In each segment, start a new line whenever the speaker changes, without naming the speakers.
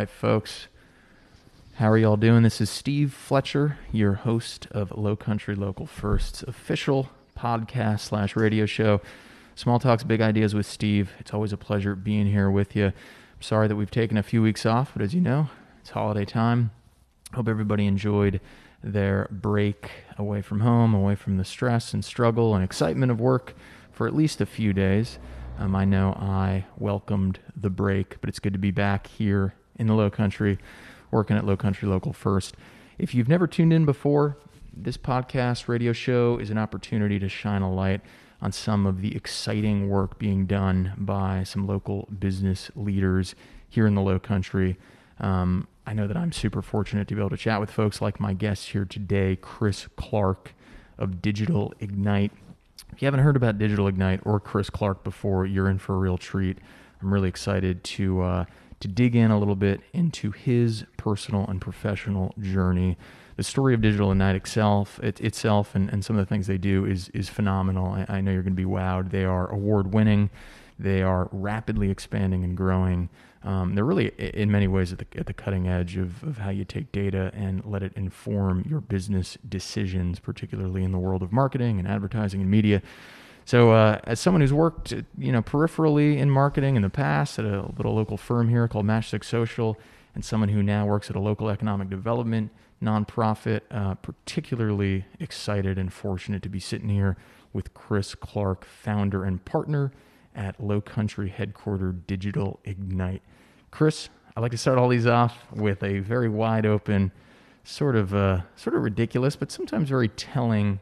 right, folks. How are y'all doing? This is Steve Fletcher, your host of Low Country Local First's official podcast slash radio show. Small Talks, Big Ideas with Steve. It's always a pleasure being here with you. I'm sorry that we've taken a few weeks off, but as you know, it's holiday time. Hope everybody enjoyed their break away from home, away from the stress and struggle and excitement of work for at least a few days. Um, I know I welcomed the break, but it's good to be back here in the Low Country, working at Low Country Local First. If you've never tuned in before, this podcast radio show is an opportunity to shine a light on some of the exciting work being done by some local business leaders here in the Low Country. Um, I know that I'm super fortunate to be able to chat with folks like my guest here today, Chris Clark of Digital Ignite. If you haven't heard about Digital Ignite or Chris Clark before, you're in for a real treat. I'm really excited to uh, to dig in a little bit into his personal and professional journey. The story of Digital Ignite itself, it, itself, and, and some of the things they do is is phenomenal. I, I know you're going to be wowed. They are award winning. They are rapidly expanding and growing. Um, they're really, in many ways, at the, at the cutting edge of, of how you take data and let it inform your business decisions, particularly in the world of marketing and advertising and media. So, uh, as someone who's worked, you know, peripherally in marketing in the past at a little local firm here called Matchstick Social, and someone who now works at a local economic development nonprofit, uh, particularly excited and fortunate to be sitting here with Chris Clark, founder and partner at Low Country headquartered Digital Ignite. Chris, I like to start all these off with a very wide open, sort of uh, sort of ridiculous, but sometimes very telling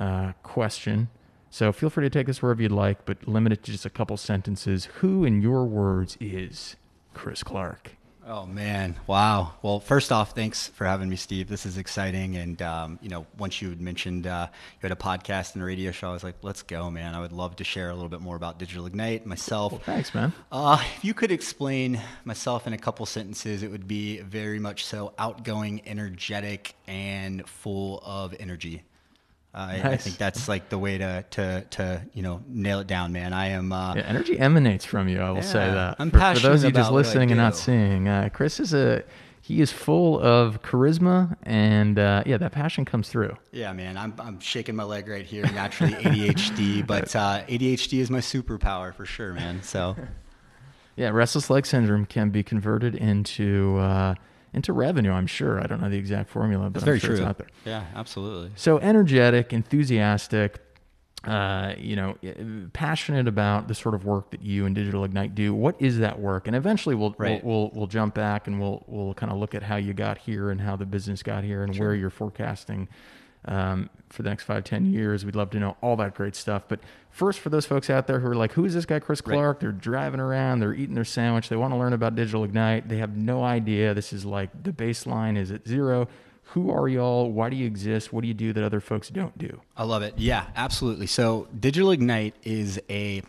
uh, question. So feel free to take this wherever you'd like, but limit it to just a couple sentences. Who, in your words, is Chris Clark?
Oh man, wow. Well, first off, thanks for having me, Steve. This is exciting. And um, you know, once you had mentioned uh, you had a podcast and a radio show, I was like, let's go, man. I would love to share a little bit more about Digital Ignite myself.
Well, thanks, man.
Uh, if you could explain myself in a couple sentences, it would be very much so outgoing, energetic, and full of energy. Uh, nice. I, I, think that's like the way to to to you know nail it down, man. I am. Uh,
yeah, energy emanates from you. I will yeah, say that.
I'm
for,
passionate
for those of you just listening and not seeing. Uh, Chris is a he is full of charisma and uh, yeah, that passion comes through.
Yeah, man. I'm I'm shaking my leg right here. Naturally ADHD, but uh, ADHD is my superpower for sure, man. So.
yeah, restless leg syndrome can be converted into uh, into revenue. I'm sure. I don't know the exact formula, but
That's
I'm
very
sure
true.
it's out there.
Yeah, absolutely.
So energetic, enthusiastic, uh, you know, passionate about the sort of work that you and Digital Ignite do. What is that work? And eventually, we'll
right.
we'll, we'll, we'll jump back and we'll we'll kind of look at how you got here and how the business got here and
sure.
where you're forecasting um, for the next five ten years. We'd love to know all that great stuff. But first, for those folks out there who are like, "Who is this guy, Chris Clark?"
Right.
They're driving around, they're eating their sandwich, they want to learn about Digital Ignite. They have no idea. This is like the baseline is at zero who are y'all? Why do you exist? What do you do that other folks don't do?
I love it. Yeah, absolutely. So, Digital Ignite is a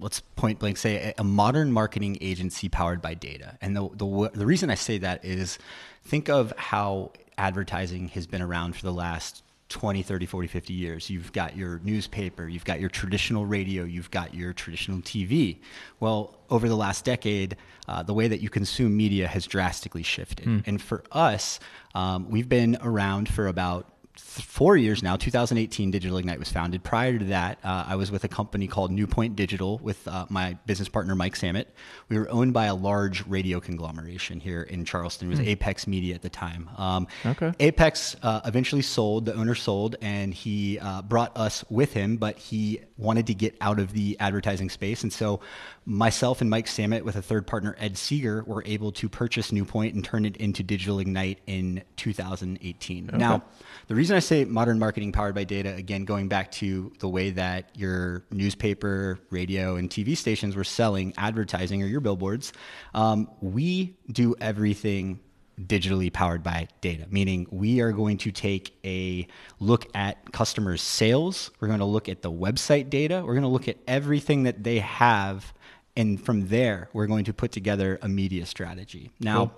let's point blank say a modern marketing agency powered by data. And the the the reason I say that is think of how advertising has been around for the last 20, 30, 40, 50 years. You've got your newspaper, you've got your traditional radio, you've got your traditional TV. Well, over the last decade, uh, the way that you consume media has drastically shifted.
Mm.
And for us, um, we've been around for about four years now. 2018, Digital Ignite was founded. Prior to that, uh, I was with a company called Newpoint Digital with uh, my business partner Mike Samet. We were owned by a large radio conglomeration here in Charleston. It was mm. Apex Media at the time. Um,
okay.
Apex uh, eventually sold. The owner sold, and he uh, brought us with him. But he wanted to get out of the advertising space, and so myself and Mike Samet, with a third partner Ed Seeger, were able to purchase Newpoint and turn it into Digital Ignite in 2018.
Okay.
Now, the reason I say modern marketing powered by data, again, going back to the way that your newspaper, radio, and TV stations were selling advertising or your billboards, um, we do everything digitally powered by data, meaning we are going to take a look at customers' sales. We're going to look at the website data. We're going to look at everything that they have. And from there, we're going to put together a media strategy. Now,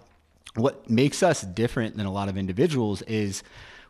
Cool.
what makes us different than a lot of individuals is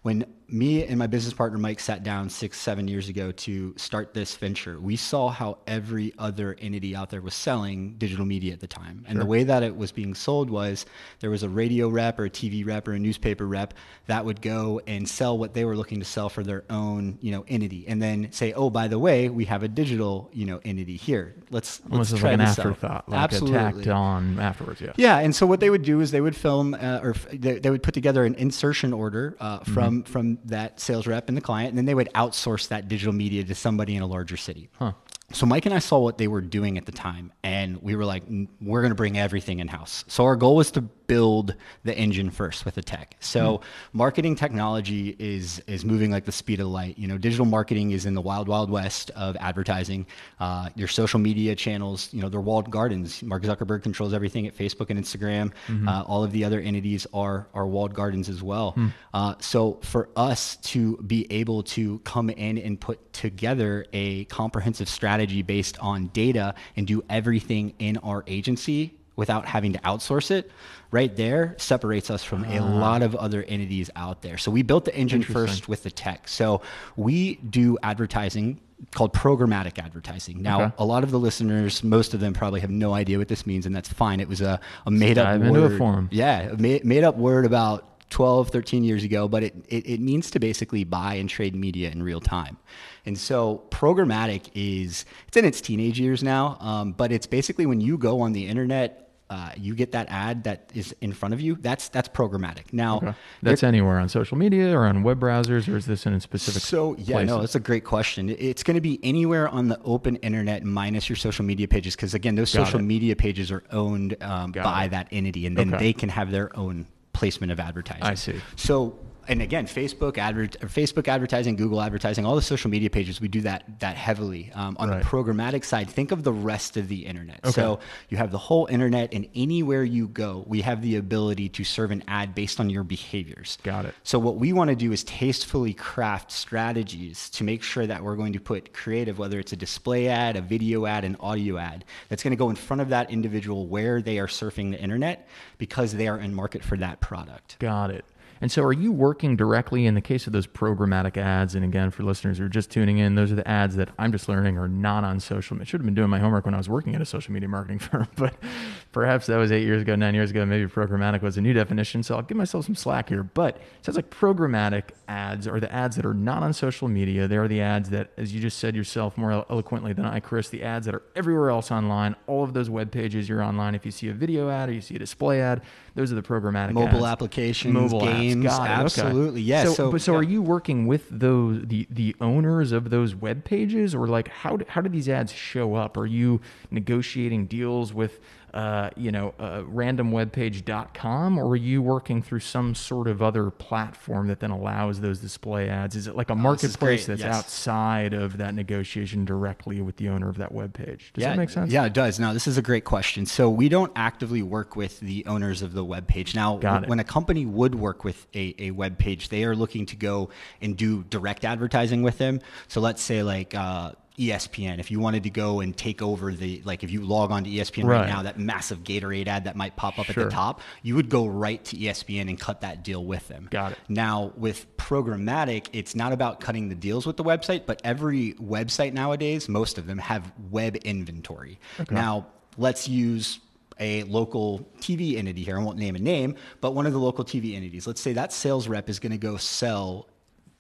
when me and my business partner Mike sat down six, seven years ago to start this venture, we saw how every other entity out there was selling digital media at the time. And the way that it was being sold was there was a radio rep or a TV rep or a newspaper rep that would go and sell what they were looking to sell for their own, you know, entity. And then say, oh, by the way, we have a digital, you know, entity here. Let's,
Almost
let's
as like an
this out."
afterthought, like
Absolutely.
attacked on afterwards. Yeah.
Yeah, and so what they would do is they would film uh, or f- they, they would put together an insertion order uh,
Mm-hmm.
from from that sales rep and the client, and then they would outsource that digital media to somebody in a larger city.
Huh.
So Mike and I saw what they were doing at the time, and we were like, we're going to bring everything in house. So our goal was to build the engine first with the tech. So marketing technology is is moving like the speed of light. You know, digital marketing is in the wild wild west of advertising. Uh, your social media channels, you know, they're walled gardens. Mark Zuckerberg controls everything at Facebook and Instagram. Uh, all of the other entities are are walled gardens as well. Uh, so for us to be able to come in and put together a comprehensive strategy based on data and do everything in our agency without having to outsource it right there separates us from a lot of other entities out there. So we built the engine first with the tech. So we do advertising called programmatic advertising. Now
Okay.
a lot of the listeners most of them probably have no idea what this means and that's fine. It was a, a made up word
into it for 'em.
yeah made, made up word about 12 13 years ago but it, it, it means to basically buy and trade media in real time and so programmatic is it's in its teenage years now um, but it's basically when you go on the internet uh, you get that ad that is in front of you that's that's programmatic now
Okay. That's anywhere on social media or on web browsers, or is this in a specific?
so yeah, no, that's a great question. It's going to be anywhere on the open internet minus your social media pages, because again, those
Got
social
it.
media pages are owned um, by
it.
that entity, and then
Okay.
they can have their own placement of advertising.
I see.
So. And again, Facebook advert, Facebook advertising, Google advertising, all the social media pages, we do that that heavily. Um, on
Right.
the programmatic side, think of the rest of the internet.
Okay.
So you have the whole internet, and anywhere you go, we have the ability to serve an ad based on your behaviors.
Got it.
So what we want to do is tastefully craft strategies to make sure that we're going to put creative, whether it's a display ad, a video ad, an audio ad, that's going to go in front of that individual where they are surfing the internet because they are in market for that product.
Got it. And so, are you working directly in the case of those programmatic ads? And again, for listeners who are just tuning in, those are the ads that I'm just learning are not on social. I should have been doing my homework when I was working at a social media marketing firm, but perhaps that was eight years ago, nine years ago. Maybe programmatic was a new definition. So I'll give myself some slack here. But it sounds like programmatic ads are the ads that are not on social media. They are the ads that, as you just said yourself more eloquently than I, Chris, the ads that are everywhere else online. All of those web pages you're online. If you see a video ad or you see a display ad, those are the programmatic
Mobile
ads.
applications,
mobile apps.
games,
Got it. Okay.
absolutely. Yeah.
So,
So,
but so
yeah.
are you working with those the the owners of those web pages, or like how do, how do these ads show up? Are you negotiating deals with uh, you know uh, randomwebpage.com, or are you working through some sort of other platform that then allows those display ads? Is it like a
is
marketplace that's
Yes.
outside of that negotiation directly with the owner of that web page? Does
yeah,
that make sense?
Yeah, it does. Now, this is a great question. So, we don't actively work with the owners of the web page. Now, when a company would work with a, a web page, they are looking to go and do direct advertising with them. So, let's say like uh, ESPN, if you wanted to go and take over the, like if you log on to ESPN right,
Right.
now, that massive Gatorade ad that might pop up at the top, you would go right to ESPN and cut that deal with them.
Got it.
Now, with programmatic, it's not about cutting the deals with the website, but every website nowadays, most of them have web inventory. Now, let's use a local TV entity here. I won't name a name, but one of the local TV entities. Let's say that sales rep is going to go sell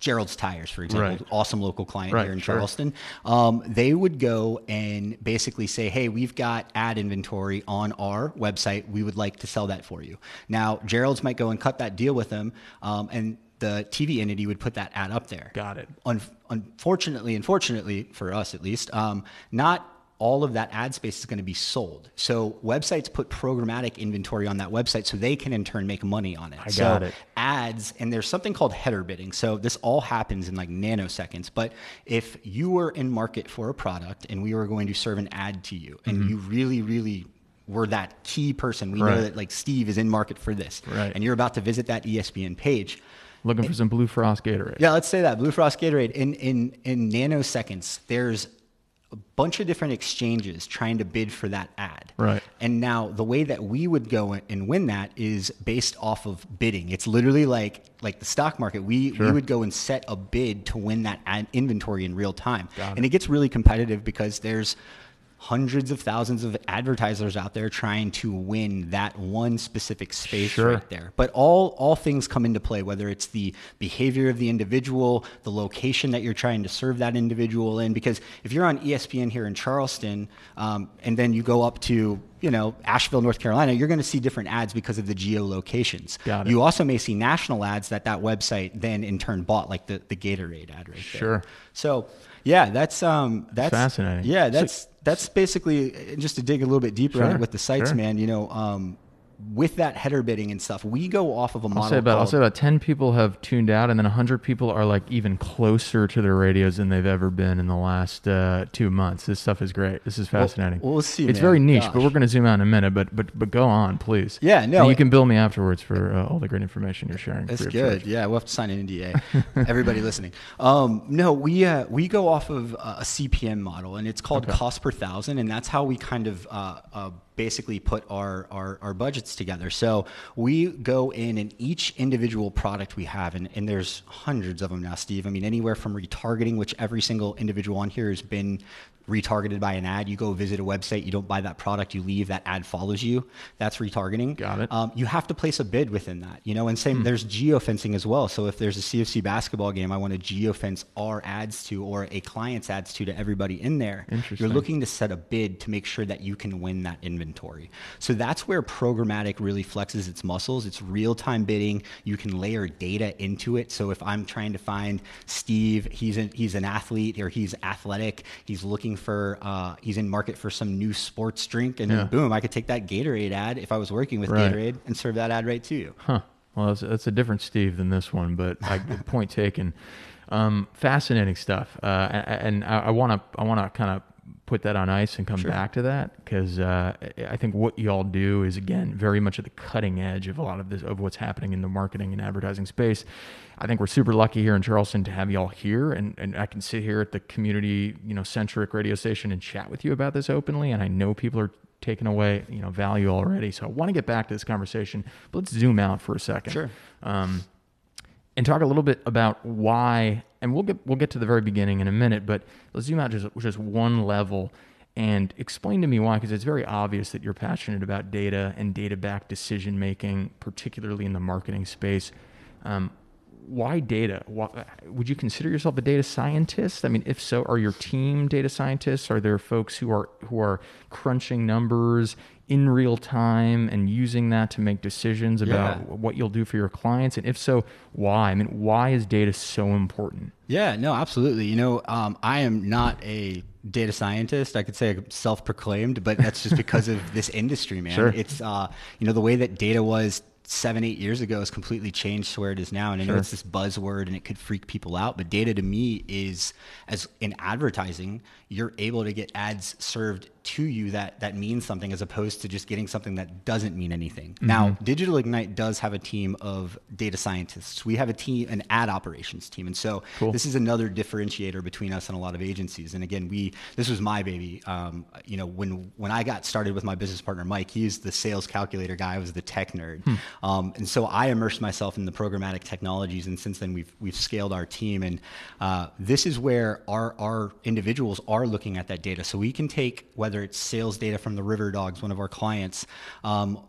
Gerald's Tires, for example,
Right.
awesome local client
Right,
here in
sure.
Charleston. Um, they would go and basically say, "Hey, we've got ad inventory on our website. We would like to sell that for you." Now, Gerald's might go and cut that deal with them, um, and the TV entity would put that ad up there.
Got it.
Un- unfortunately, unfortunately for us at least, um, not all of that ad space is going to be sold. So websites put programmatic inventory on that website so they can in turn make money on it.
I
so
got it.
ads and there's something called header bidding. So this all happens in like nanoseconds. But if you were in market for a product and we were going to serve an ad to you and you really, really were that key person, we
Mm-hmm. Right.
know that like Steve is in market for this,
Right.
and you're about to visit that ESPN page.
Looking for some Blue Frost Gatorade.
Yeah, let's say that Blue Frost Gatorade in in in nanoseconds. There's a bunch of different exchanges trying to bid for that ad.
Right.
And now the way that we would go and win that is based off of bidding. It's literally like like the stock market. We
Sure.
we would go and set a bid to win that ad inventory in real time. And
it
gets really competitive because there's hundreds of thousands of advertisers out there trying to win that one specific space
Sure.
right there. But all all things come into play, whether it's the behavior of the individual, the location that you're trying to serve that individual in. Because if you're on ESPN here in Charleston, um, and then you go up to you know Asheville, North Carolina, you're going to see different ads because of the geolocations.
Got it.
You also may see national ads that that website then in turn bought, like the the Gatorade ad right there.
Sure.
So yeah, that's um that's
Fascinating.
Yeah,
So-
that's that's basically just to dig a little bit deeper
Sure,
with the sites,
sure.
man. You know, um, with that header bidding and stuff, we go off of a model.
I'll say about I'll say about ten people have tuned out, and then hundred people are like even closer to their radios than they've ever been in the last uh, two months. This stuff is great. This is fascinating.
we'll see,
It's
man.
very niche, but we're going to zoom out in a minute. But but but go on, please.
Yeah, no,
And you can bill me afterwards for uh, all the great information you're sharing.
That's good.
charge.
Yeah, we'll have to sign an NDA. Everybody listening. Um, no, we uh, we go off of a CPM model, and it's called cost per thousand, and that's how we kind of uh, uh, basically put our, our our budgets together. So we go in and each individual product we have, and, and there's hundreds of them now, Steve. I mean, anywhere from retargeting, which every single individual on here has been retargeted by an ad. You go visit a website, you don't buy that product, you leave, that ad follows you. That's retargeting.
Got it.
Um, you have to place a bid within that, you know, and same, there's geofencing as well. So if there's a CofC basketball game, I want to geofence our ads to or a client's ads to to everybody in there.
Interesting.
You're looking to set a bid to make sure that you can win that inventory. So that's where programmatic really flexes its muscles. It's real time bidding. You can layer data into it. So if I'm trying to find Steve, he's an, he's an athlete or he's athletic, he's looking for, uh, he's in market for some new sports drink, and
Yeah.
boom, I could take that Gatorade ad if I was working with
Right.
Gatorade and serve that ad right to you.
Huh. Well, that's, that's a different Steve than this one, but I, point taken. Um, fascinating stuff, uh, a- and I want to I want to kind of put that on ice and come
Sure.
back to that because uh, I think what y'all do is again very much at the cutting edge of a lot of this of what's happening in the marketing and advertising space. I think we're super lucky here in Charleston to have y'all here, and, and I can sit here at the community you know centric radio station and chat with you about this openly. And I know people are taking away you know value already, so I want to get back to this conversation. But let's zoom out for a second
Sure.
um, and talk a little bit about why. And we'll get we'll get to the very beginning in a minute, but let's zoom out just just one level and explain to me why, because it's very obvious that you're passionate about data and data backed decision making, particularly in the marketing space. Um, why data? Why, would you consider yourself a data scientist? I mean, if so, are your team data scientists? Are there folks who are who are crunching numbers in real time and using that to make decisions about
Yeah.
what you'll do for your clients? And if so, why? I mean, why is data so important?
Yeah, no, absolutely. You know, um, I am not a data scientist. I could say I'm self-proclaimed, but that's just because of this industry, man.
Sure.
It's uh, you know the way that data was seven, eight years ago has completely changed to where it is now. And I know
Sure.
it's this buzzword and it could freak people out, but data to me is as in advertising, you're able to get ads served to you that that means something as opposed to just getting something that doesn't mean anything.
Mm-hmm.
Now, Digital Ignite does have a team of data scientists. We have a team, an ad operations team, and so
Cool.
this is another differentiator between us and a lot of agencies. And again, we this was my baby. Um, you know, when when I got started with my business partner Mike, he's the sales calculator guy. I was the tech nerd,
Hmm.
Um, and so I immersed myself in the programmatic technologies. And since then, we've we've scaled our team, and uh, this is where our our individuals are looking at that data. So we can take whether it's sales data from the River Dogs, one of our clients. Um,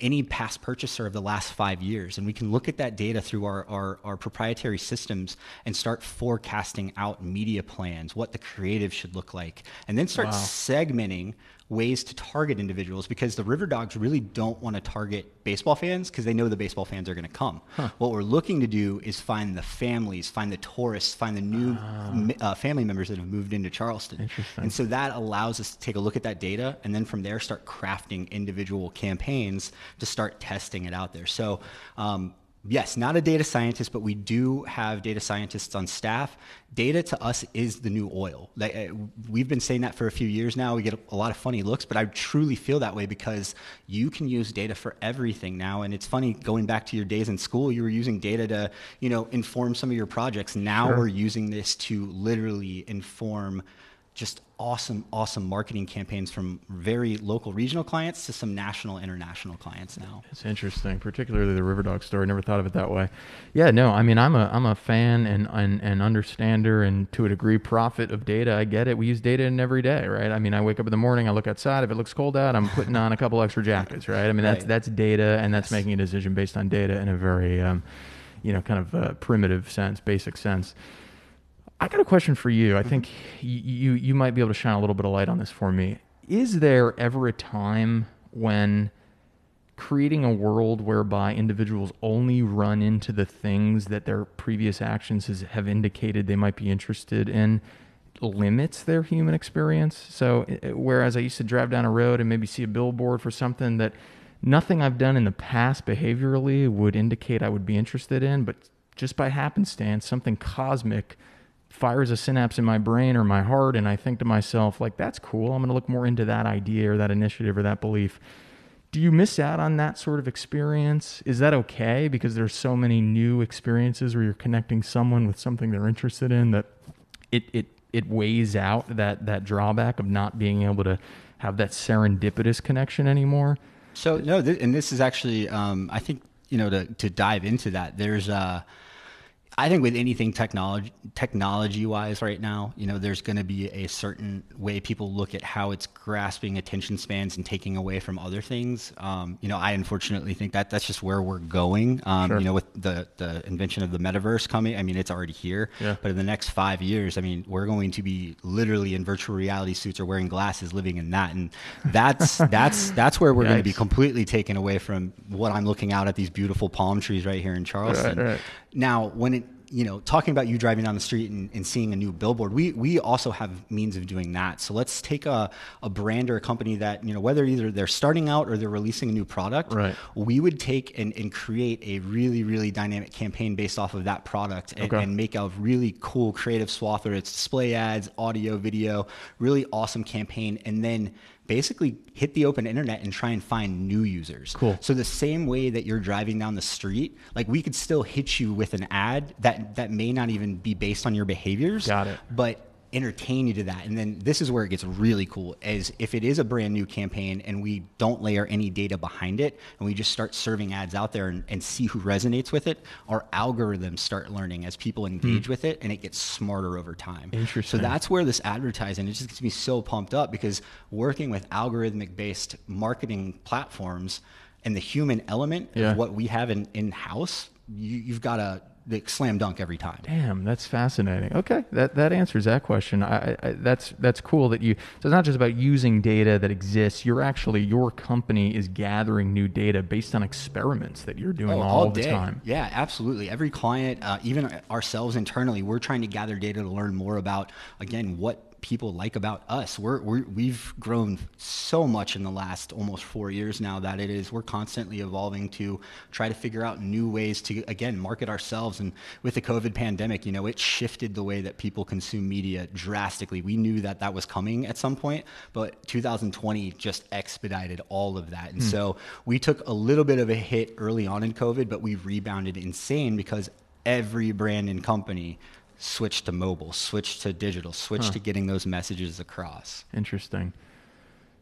any past purchaser of the last five years. And we can look at that data through our, our, our proprietary systems and start forecasting out media plans, what the creative should look like, and then start
Wow.
segmenting ways to target individuals because the River Dogs really don't want to target baseball fans because they know the baseball fans are going to come. What we're looking to do is find the families, find the tourists, find the new m- uh, family members that have moved into Charleston. And so that allows us to take a look at that data and then from there start crafting individual campaigns to start testing it out there. So, um, yes, not a data scientist, but we do have data scientists on staff. Data to us is the new oil. Like, uh, we've been saying that for a few years now. We get a lot of funny looks, but I truly feel that way because you can use data for everything now. And it's funny going back to your days in school, you were using data to, you know, inform some of your projects. Now
Sure.
we're using this to literally inform just awesome, awesome marketing campaigns from very local regional clients to some national, international clients now.
It's interesting, particularly the Riverdog story. Never thought of it that way. Yeah, no, I mean, I'm a I'm a fan and and, and understander and to a degree prophet of data. I get it. We use data in every day, right? I mean, I wake up in the morning, I look outside. If it looks cold out, I'm putting on a couple extra jackets, right? I mean, that's
Right.
that's data, and that's
Yes.
making a decision based on data in a very, um, you know, kind of uh, primitive sense, basic sense. I got a question for you. I mm-hmm. think you you might be able to shine a little bit of light on this for me. Is there ever a time when creating a world whereby individuals only run into the things that their previous actions has, have indicated they might be interested in limits their human experience. So, whereas I used to drive down a road and maybe see a billboard for something that nothing I've done in the past behaviorally would indicate I would be interested in, but just by happenstance, something cosmic fires a synapse in my brain or my heart, and I think to myself, like, that's cool. I'm going to look more into that idea or that initiative or that belief do you miss out on that sort of experience? Is that okay? Because there's so many new experiences where you're connecting someone with something they're interested in that it it it weighs out that that drawback of not being able to have that serendipitous connection anymore.
So no, th- and this is actually, um, I think you know, to to dive into that, there's uh I think with anything technology technology wise right now, you know, there's going to be a certain way people look at how it's grasping attention spans and taking away from other things. Um, you know, I unfortunately think that that's just where we're going. Um,
Sure.
You know, with the the invention of the metaverse coming, I mean, it's already here.
Yeah.
But in the next five years, I mean, we're going to be literally in virtual reality suits or wearing glasses, living in that, and that's that's that's where we're going to be completely taken away from what I'm looking out at these beautiful palm trees right here in Charleston.
right.
Now, when it you know, talking about you driving down the street and, and seeing a new billboard, we we also have means of doing that. So let's take a, a brand or a company that, you know, whether either they're starting out or they're releasing a new product,
Right.
we would take and, and create a really, really dynamic campaign based off of that product and,
Okay.
and make a really cool creative swath, whether it's display ads, audio, video, really awesome campaign, and then basically hit the open internet and try and find new users.
Cool.
So the same way that you're driving down the street, like we could still hit you with an ad that that may not even be based on your behaviors.
Got it.
But entertain you to that. And then this is where it gets really cool is if it is a brand new campaign and we don't layer any data behind it and we just start serving ads out there and, and see who resonates with it, our algorithms start learning as people hmm. engage with it and it gets smarter over time.
Interesting.
So that's where this advertising, it just gets me so pumped up because working with algorithmic based marketing platforms and the human element
Yeah.
of what we have in, in house, you, you've got to like, slam dunk every time.
Damn, that's fascinating. Okay, that that answers that question. I, I, that's that's cool that you. So it's not just about using data that exists. You're actually your company is gathering new data based on experiments that you're doing
Oh,
all, the time.
Yeah, absolutely. Every client, uh, even ourselves internally, we're trying to gather data to learn more about, again, what people like about us. We're, we're, we've grown so much in the last almost four years now that it is, we're constantly evolving to try to figure out new ways to, again, market ourselves. And with the COVID pandemic, you know, it shifted the way that people consume media drastically. We knew that that was coming at some point, but 2020 just expedited all of that. And hmm. so we took a little bit of a hit early on in COVID, but we rebounded insane because every brand and company switched to mobile, switch to digital, switched to getting those messages across.
Interesting.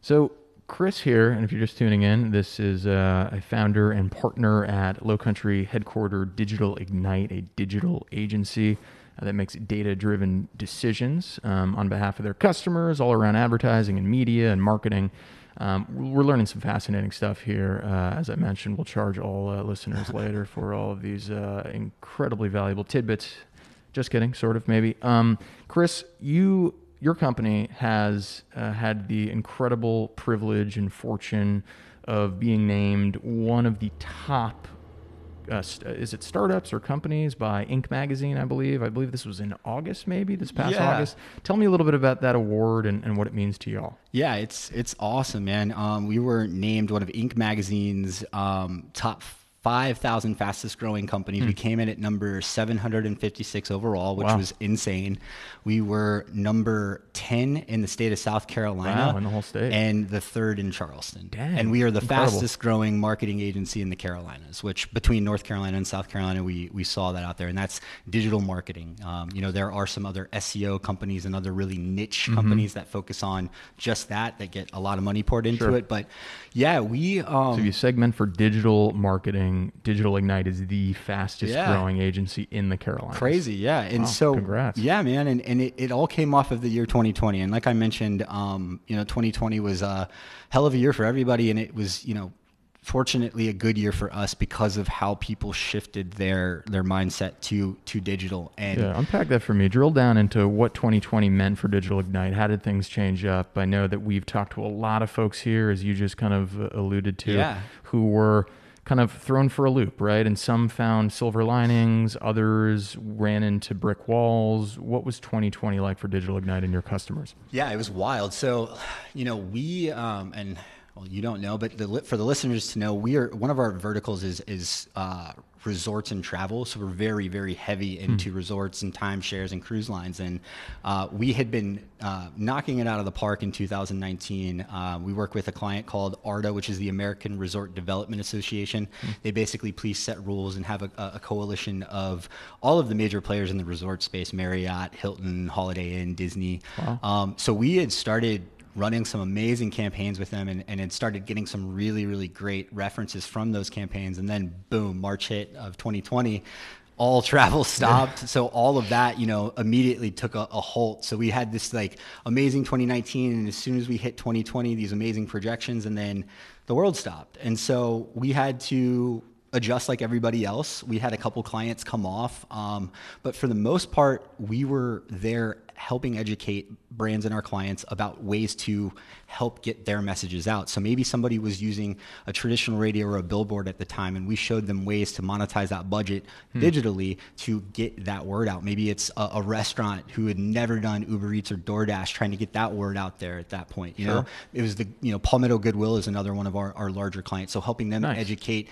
So, Chris here, and if you're just tuning in, this is uh, a founder and partner at Low Country Headquarter Digital Ignite, a digital agency uh, that makes data driven decisions um, on behalf of their customers all around advertising and media and marketing. Um, we're learning some fascinating stuff here. Uh, as I mentioned, we'll charge all uh, listeners later for all of these uh, incredibly valuable tidbits. Just kidding, sort of, maybe. Um, Chris, you your company has uh, had the incredible privilege and fortune of being named one of the top. Uh, st- is it startups or companies by Inc. magazine? I believe. I believe this was in August, maybe this past
Yeah.
August. Tell me a little bit about that award and, and what it means to y'all.
Yeah, it's it's awesome, man. Um, we were named one of Inc. magazine's um, top 5,000 fastest growing companies. We came in at number 756 overall, which
Hmm. Wow.
was insane. We were number 10 in the state of South Carolina.
Wow, in the whole state.
And the third in Charleston.
Dang,
and we are the
incredible.
fastest growing marketing agency in the Carolinas, which between North Carolina and South Carolina, we, we saw that out there. And that's digital marketing. Um, you know, there are some other SEO companies and other really niche
Mm-hmm.
companies that focus on just that, that get a lot of money poured into
Sure.
it. But yeah, we. Um,
So you segment for digital marketing, Digital Ignite is the fastest
Yeah.
growing agency in the Carolinas.
Crazy, yeah. And
Wow,
so,
congrats.
yeah, man. And, and it, it all came off of the year 2020. And like I mentioned, um, you know, 2020 was a hell of a year for everybody. And it was, you know, fortunately a good year for us because of how people shifted their their mindset to to digital. And
Yeah, unpack that for me. Drill down into what 2020 meant for Digital Ignite. How did things change up? I know that we've talked to a lot of folks here, as you just kind of uh, alluded to,
Yeah.
who were kind of thrown for a loop, right? And some found silver linings, others ran into brick walls. What was 2020 like for Digital Ignite and your customers?
Yeah, it was wild. So, you know, we um, and well, you don't know, but the, for the listeners to know, we are one of our verticals is is uh, resorts and travel. So we're very very heavy into resorts and timeshares and cruise lines, and uh, we had been uh, knocking it out of the park in 2019. Uh, we work with a client called ARDA, which is the American Resort Development Association. They basically please set rules and have a, a coalition of all of the major players in the resort space: Marriott, Hilton, Holiday Inn, Disney. Um, so we had started running some amazing campaigns with them and, and had started getting some really, really great references from those campaigns. And then boom, March hit of 2020, all travel stopped. So all of that, you know, immediately took a, a halt. So we had this like amazing 2019. And as soon as we hit 2020, these amazing projections, and then the world stopped. And so we had to adjust like everybody else. We had a couple clients come off, um, but for the most part, we were there helping educate brands and our clients about ways to help get their messages out. So maybe somebody was using a traditional radio or a billboard at the time, and we showed them ways to monetize that budget hmm. digitally to get that word out. Maybe it's a, a restaurant who had never done Uber Eats or DoorDash, trying to get that word out there at that point. You know, it was the you know Palmetto Goodwill is another one of our, our larger clients. So helping them
Nice.
educate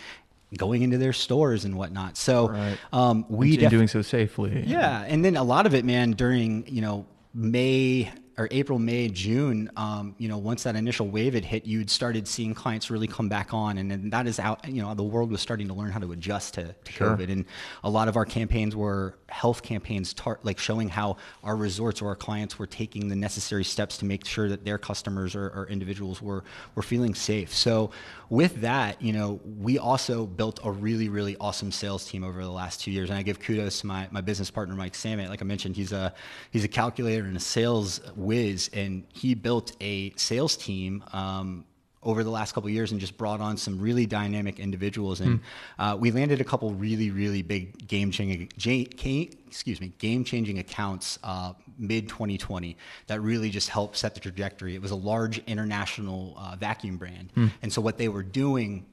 going into their stores and whatnot. So
Right.
um, we
and
def-
doing so safely.
yeah, and then a lot of it, man, during you know May or April, May, June, um, you know, once that initial wave had hit, you'd started seeing clients really come back on, and then that is out. You know, the world was starting to learn how to adjust to, to
Sure.
COVID, and a lot of our campaigns were health campaigns, tar- like showing how our resorts or our clients were taking the necessary steps to make sure that their customers or, or individuals were were feeling safe. So, with that, you know, we also built a really, really awesome sales team over the last two years, and I give kudos to my, my business partner Mike Samet. Like I mentioned, he's a he's a calculator and a sales whiz, and he built a sales team. Um, over the last couple of years and just brought on some really dynamic individuals. And uh, we landed a couple really really big game changing excuse me game changing accounts uh, mid 2020 that really just helped set the trajectory. It was a large international uh, vacuum brand. And so what they were doing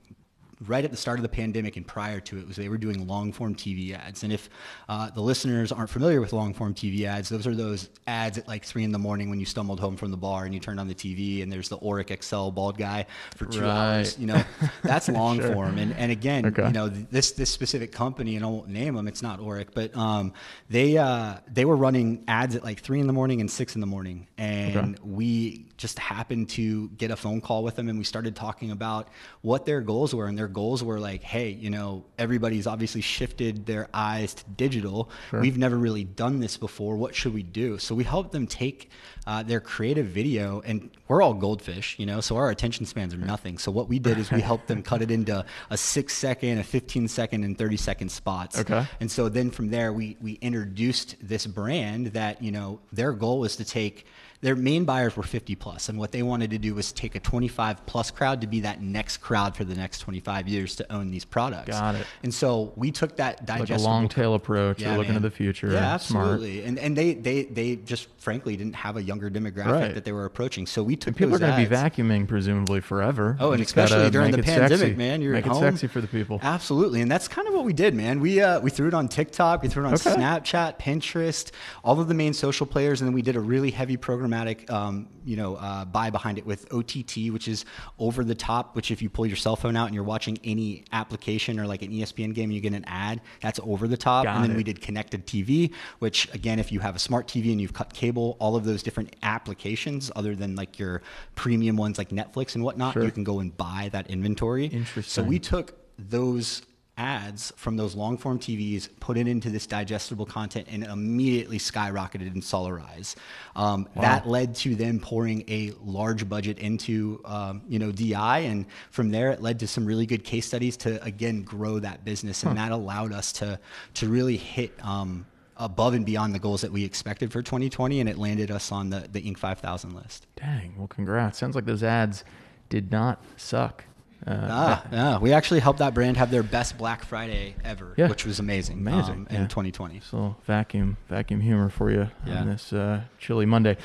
right at the start of the pandemic and prior to it was they were doing long form TV ads. And if uh, the listeners aren't familiar with long form TV ads, those are those ads at like three in the morning when you stumbled home from the bar and you turned on the TV and there's the Oreck XL bald guy for two
Right.
hours. You know, that's long form. And and again,
Okay.
you know, this this specific company, and I won't name them, it's not Oric, but um, they uh, they were running ads at like three in the morning and six in the morning, and we just happened to get a phone call with them, and we started talking about what their goals were, and their goals were like, hey, you know, everybody's obviously shifted their eyes to digital. We've never really done this before. What should we do? So we helped them take uh, their creative video, and we're all goldfish, you know, so our attention spans are nothing. So what we did is we helped them cut it into a six second, a 15 second, and 30 second spots.
Okay.
And so then from there, we we introduced this brand that you know their goal was to take their main buyers were 50 plus, and what they wanted to do was take a 25 plus crowd to be that next crowd for the next 25 years to own these products.
Got it.
And so we took that
Like a long tail approach. You're looking
man.
to the future.
Yeah,
Smart.
And and they they they just frankly didn't have a younger demographic
Right.
that they were approaching. So we took
People are going to be vacuuming presumably forever.
Oh, and especially during the pandemic,
sexy.
man. You're
make it
home.
sexy for the people.
Absolutely, and that's kind of what we did, man. We uh, we threw it on TikTok, we threw it on
Okay.
Snapchat, Pinterest, all of the main social players, and then we did a really heavy program programmatic, um, you know, uh, buy behind it with OTT, which is over the top. Which if you pull your cell phone out and you're watching any application or like an ESPN game and you get an ad, that's over the top.
Got
and then
it.
we did connected TV, which again, if you have a smart TV and you've cut cable, all of those different applications, other than like your premium ones like Netflix and whatnot,
Sure.
you can go and buy that inventory.
Interesting.
So we took those ads from those long form TVs, put it into this digestible content, and immediately skyrocketed in Solarize. Um, That led to them pouring a large budget into um, you know DI, and from there it led to some really good case studies to again grow that business, and that allowed us to to really hit. Um, above and beyond the goals that we expected for 2020 and it landed us on the, the inc 5000 list
Dang. Well, congrats. Sounds like those ads did not suck. Uh,
Ah, yeah. We actually helped that brand have their best Black Friday ever,
Yeah.
which was amazing.
Amazing,
um,
yeah.
in 2020.
So vacuum vacuum humor for you
Yeah.
on this uh, chilly Monday.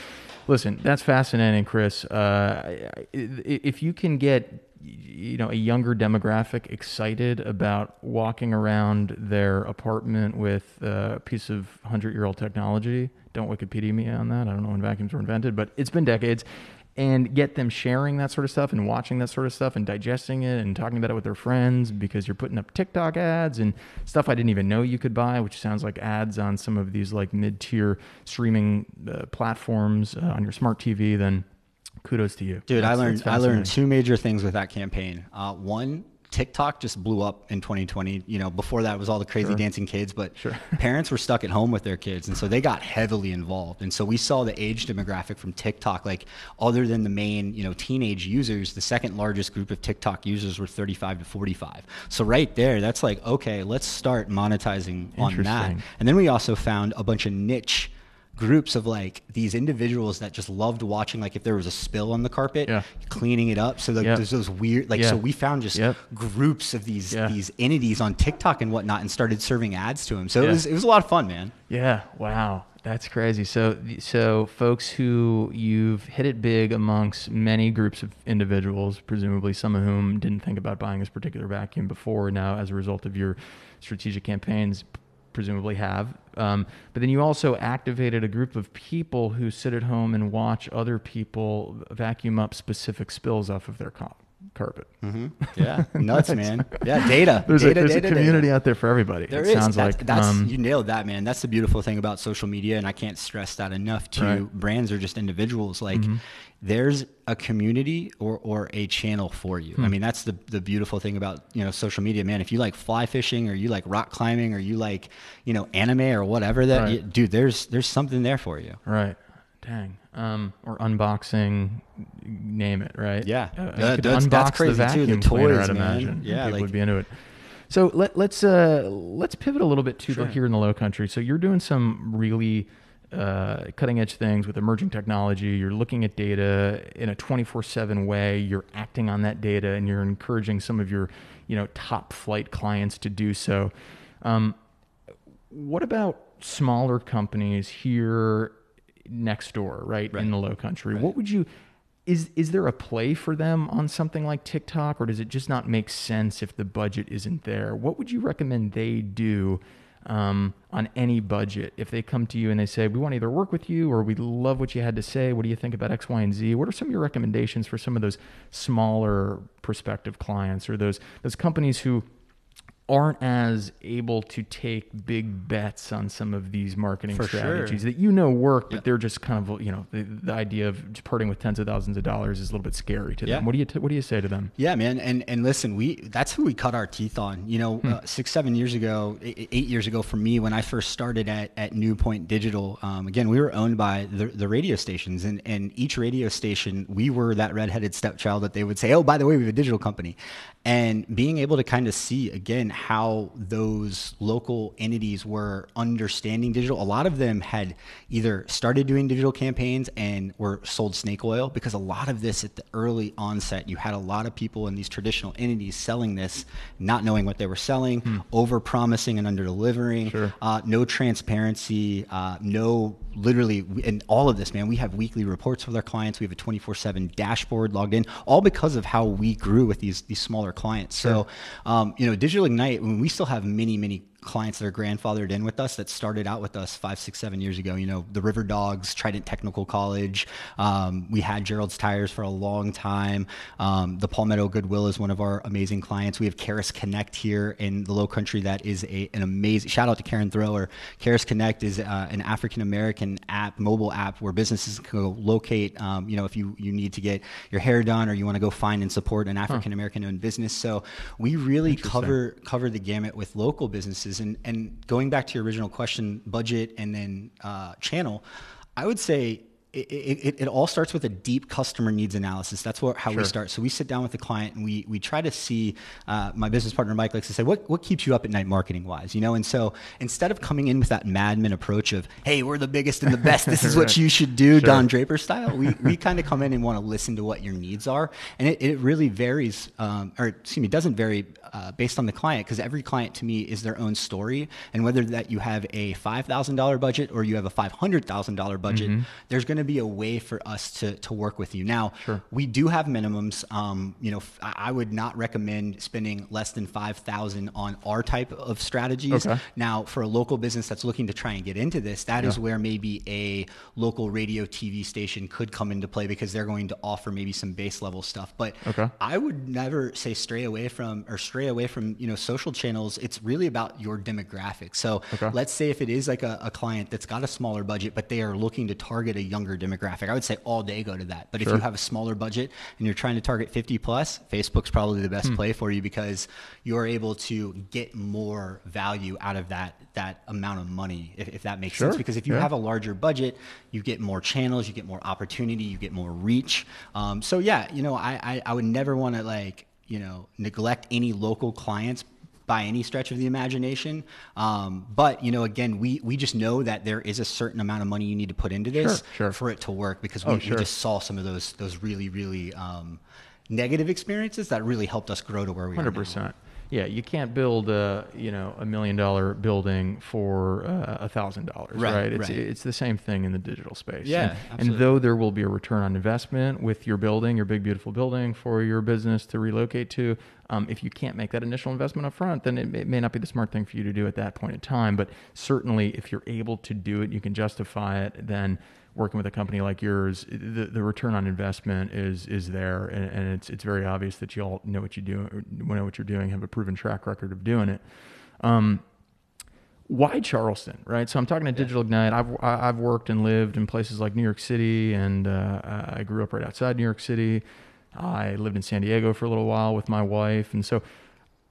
Listen, that's fascinating, Chris. Uh, if you can get you know a younger demographic excited about walking around their apartment with a piece of hundred year old technology, don't Wikipedia me on that. I don't know when vacuums were invented, but it's been decades. And get them sharing that sort of stuff and watching that sort of stuff and digesting it and talking about it with their friends because you're putting up TikTok ads and stuff I didn't even know you could buy, which sounds like ads on some of these like mid tier streaming uh, platforms uh, on your smart TV, then kudos to you.
Dude, I learned I learned two major things with that campaign. Uh, one, TikTok just blew up in 2020. You know, before that was all the crazy
Sure.
dancing kids, but
Sure.
parents were stuck at home with their kids, and so they got heavily involved. And so we saw the age demographic from TikTok, like other than the main, you know, teenage users, the second largest group of TikTok users were 35 to 45. So right there, that's like, okay, let's start monetizing on that. And then we also found a bunch of niche groups of like these individuals that just loved watching like if there was a spill on the carpet
Yeah.
cleaning it up so like
Yep.
there's those weird like
Yeah.
so we found just
Yep.
groups of these
Yeah.
these entities on tiktok and whatnot and started serving ads to them so it was it was a lot of fun man
Yeah, wow. That's crazy. So so folks who you've hit it big amongst many groups of individuals, presumably some of whom didn't think about buying this particular vacuum before now as a result of your strategic campaigns presumably have. Um, but then you also activated a group of people who sit at home and watch other people vacuum up specific spills off of their co- carpet.
yeah nuts man yeah data
There's,
data
a, there's
data,
a
data.
community out there for everybody.
There
it
is.
sounds
that's,
like
that's
um,
you nailed that, man. That's the beautiful thing about social media, and I can't stress that enough to
Right.
brands or just individuals. Like,
Mm-hmm.
There's a community or or a channel for you.
Hmm.
I mean, that's the the beautiful thing about you know social media, man. If you like fly fishing, or you like rock climbing, or you like you know anime or whatever that,
Right.
you- dude, there's there's something there for you.
Right. Dang. Um, or unboxing, name it, right?
Yeah.
Uh, you
Yeah,
could
that's- that's crazy,
the
too, the
vacuum cleaner,
toys,
I'd
man.
imagine.
Yeah,
People
like-
would be into it. So let, let's uh, let's pivot a little bit to
Sure.
here in the Low Country. So you're doing some really uh, cutting edge things with emerging technology. You're looking at data in a 24/7 way. You're acting on that data, and you're encouraging some of your you know top flight clients to do so. Um, what about smaller companies here next door, right,
Right.
in the low country? What would you is is there a play for them on something like TikTok or does it just not make sense if the budget isn't there? What would you recommend they do um, on any budget if they come to you and they say we want to either work with you or we love what you had to say? What do you think about X, Y, and Z? What are some of your recommendations for some of those smaller prospective clients or those those companies who aren't as able to take big bets on some of these marketing
For sure.
strategies that you know work, but they're just kind of you know the, the idea of just parting with tens of thousands of dollars is a little bit scary to
Yeah.
them. What do you t- what do you say to them?
Yeah, man, and and listen, we that's who we cut our teeth on. You know,
Hmm.
uh, six seven years ago, eight, eight years ago for me, when I first started at at New Point Digital. Um, again, we were owned by the, the radio stations, and and each radio station, we were that redheaded stepchild that they would say, oh, by the way, we have a digital company, and being able to kind of see again how those local entities were understanding digital. A lot of them had either started doing digital campaigns and were sold snake oil because a lot of this at the early onset, you had a lot of people in these traditional entities selling this, not knowing what they were selling, over promising and under delivering,
Sure.
uh, no transparency, uh, no literally, and all of this, man. We have weekly reports with our clients. We have a 24 7 dashboard logged in, all because of how we grew with these, these smaller clients. So, um, you know, Digital Ignite, when we still have many, many clients that are grandfathered in with us that started out with us five, six, seven years ago. You know, the River Dogs, Trident Technical College. Um, we had Gerald's Tires for a long time. Um, the Palmetto Goodwill is one of our amazing clients. We have Karis Connect here in the Low Country. That is a, an amazing shout out to Karen Thrower. Karis Connect is uh, an African American app, mobile app where businesses can go locate. Um, you know, if you you need to get your hair done or you want to go find and support an African American owned business. So we really cover cover the gamut with local businesses. And and going back to your original question, budget and then uh, channel, I would say it, it, it, all starts with a deep customer needs analysis. That's what, how sure. we start. So we sit down with the client and we, we try to see, uh, my business partner Mike likes to say, what, what keeps you up at night marketing wise, you know? And so instead of coming in with that madman approach of, hey, we're the biggest and the best, this is what you should do, sure. Don Draper style, we, we kind of come in and want to listen to what your needs are. And it, it really varies, um, or excuse me, doesn't vary uh, based on the client because every client to me is their own story. And whether that you have a $5,000 budget or you have a $500,000 budget, mm-hmm. there's going to to be a way for us to, to work with you. Now, sure. we do have minimums. Um, you know, I would not recommend spending less than 5000 on our type of strategies. Okay. Now, for a local business that's looking to try and get into this, that yeah. is where maybe a local radio TV station could come into play because they're going to offer maybe some base level stuff. But okay. I would never say stray away from or stray away from, you know, social channels. It's really about your demographic. So okay. let's say if it is like a, a client that's got a smaller budget, but they are looking to target a younger younger demographic. I would say all day go to that. But sure. if you have a smaller budget and you're trying to target 50 plus, Facebook's probably the best hmm. play for you because you're able to get more value out of that that amount of money, if, if that makes sure. sense. Because if you yeah. have a larger budget, you get more channels, you get more opportunity, you get more reach. Um, so yeah, you know, I, I, I would never want to like you know neglect any local clients by any stretch of the imagination. Um, but you know, again, we we just know that there is a certain amount of money you need to put into this sure, sure. for it to work because we, oh, sure. we, just saw some of those those really really um, negative experiences that really helped us grow to where we 100%. are. 100%
yeah, you can't build a you know a million dollar building for uh, a thousand dollars, right? It's right. it's the same thing in the digital space.
Yeah,
and, and, though there will be a return on investment with your building, your big beautiful building for your business to relocate to, um, if you can't make that initial investment up front, then it, it, may not be the smart thing for you to do at that point in time. But certainly, if you're able to do it, you can justify it. Then working with a company like yours, the, the return on investment is is there, and, and it's it's very obvious that you all know what you do, know what you're doing, have a proven track record of doing it. Um, why Charleston, right? So I'm talking to Digital Ignite. I've I've worked and lived in places like New York City, and uh, I grew up right outside New York City. I lived in San Diego for a little while with my wife, and so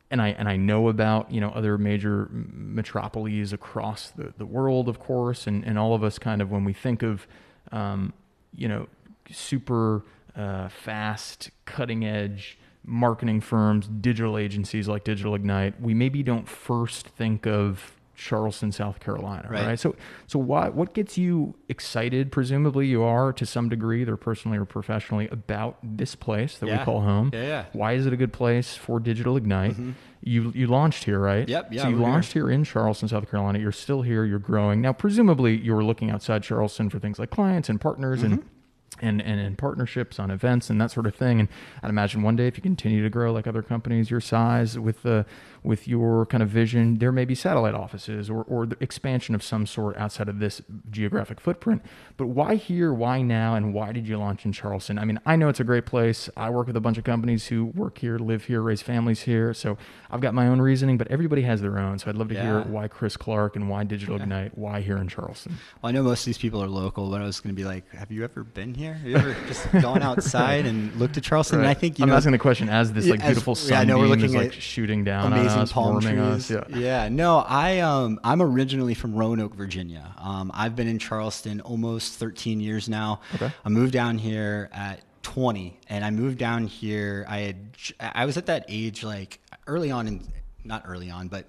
and I and I know about you know other major metropolises across the, the world, of course, and and all of us kind of when we think of um, you know super uh, fast, cutting edge marketing firms, digital agencies like Digital Ignite, we maybe don't first think of Charleston, South Carolina, right? right? So, so what what gets you excited? Presumably, you are to some degree, either personally or professionally, about this place that
yeah.
we call home.
Yeah, yeah.
Why is it a good place for Digital Ignite? Mm-hmm. You you launched here, right?
Yep. Yeah.
So you launched here. here in Charleston, South Carolina. You're still here. You're growing now. Presumably, you were looking outside Charleston for things like clients and partners mm-hmm. and and, and in partnerships on events and that sort of thing. And I'd imagine one day if you continue to grow like other companies your size with the with your kind of vision, there may be satellite offices or, or the expansion of some sort outside of this geographic footprint. But why here? Why now? And why did you launch in Charleston? I mean, I know it's a great place. I work with a bunch of companies who work here, live here, raise families here. So I've got my own reasoning, but everybody has their own. So I'd love to yeah. hear why Chris Clark and why Digital yeah. Ignite, why here in Charleston.
Well, I know most of these people are local, but I was going to be like, have you ever been here? Have you ever just gone outside and looked at Charleston? Right. And I think you
I'm
know,
asking the question as this like beautiful sun yeah, I know we're looking is like shooting down
amazing
on us,
palm
trees.
Us. Yeah. yeah, no, I um I'm originally from Roanoke, Virginia. Um, I've been in Charleston almost 13 years now. Okay. I moved down here at 20, and I moved down here. I had I was at that age like early on in not early on, but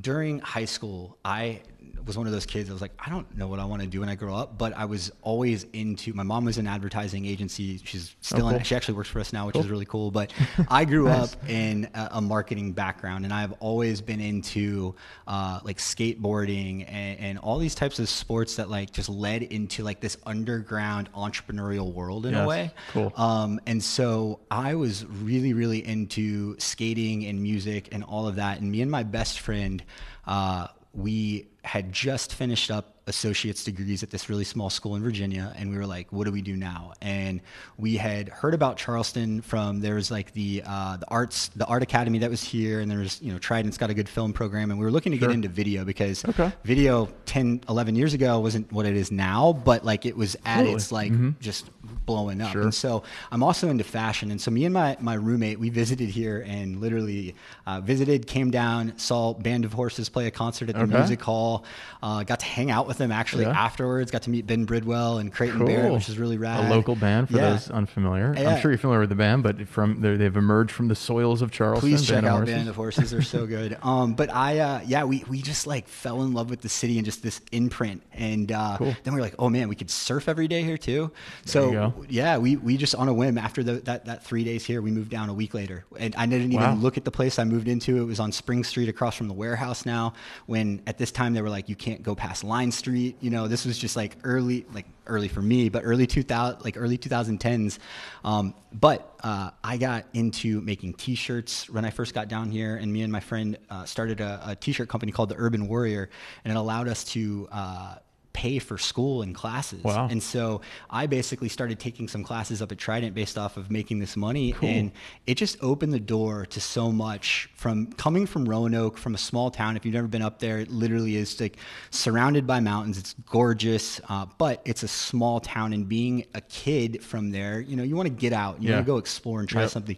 during high school, I was one of those kids. I was like, I don't know what I want to do when I grow up, but I was always into. My mom was an advertising agency. She's still oh, cool. in. She actually works for us now, which cool. is really cool. But I grew nice. up in a, a, marketing background, and I've always been into uh, like skateboarding and, and, all these types of sports that like just led into like this underground entrepreneurial world in yes. a way.
Cool.
Um, and so I was really, really into skating and music and all of that. And me and my best friend uh, we had just finished up associate's degrees at this really small school in Virginia, and we were like, "What do we do now?" And we had heard about Charleston from there was like the uh, the arts the art academy that was here, and there was you know Trident's got a good film program, and we were looking to
Sure.
get into video because
Okay.
video 10, 11 years ago wasn't what it is now, but like it was at its like just blowing up.
Sure.
And so I'm also into fashion, and so me and my my roommate we visited here and literally uh, visited, came down, saw Band of Horses play a concert at the
Okay.
music hall, uh, got to hang out with them actually
Yeah.
afterwards, got to meet Ben Bridwell and Creighton
Cool.
Barrett, which is really rad.
A local band for
Yeah.
those unfamiliar.
Yeah.
I'm sure you're familiar with the band, but from they've emerged from the soils of Charleston.
Please check
Band
out. Band of Horses; they're so good. Um, but I, uh, yeah, we we just like fell in love with the city and just this imprint, and uh,
Cool.
then we were like, oh man, we could surf every day here too. So yeah, we we just on a whim after the, that that three days here, we moved down a week later, and I didn't even
Wow.
look at the place I moved into. It was on Spring Street across from the warehouse now. When at this time they were like, you can't go past Line Street. You know, this was just like early, like early for me, but early 2000, like early 2010s. Um, but uh, I got into making T-shirts when I first got down here, and me and my friend uh, started a, a T-shirt company called the Urban Warrior, and it allowed us to. Uh, pay for school and classes.
Wow.
and so i basically started taking some classes up at trident based off of making this money. And it just opened the door to so much from coming from roanoke from a small town. If you've never been up there it literally is like surrounded by mountains. It's gorgeous uh, but it's a small town. And being a kid from there you know you want to get out. You
Yeah.
want to go explore and try
Yep.
something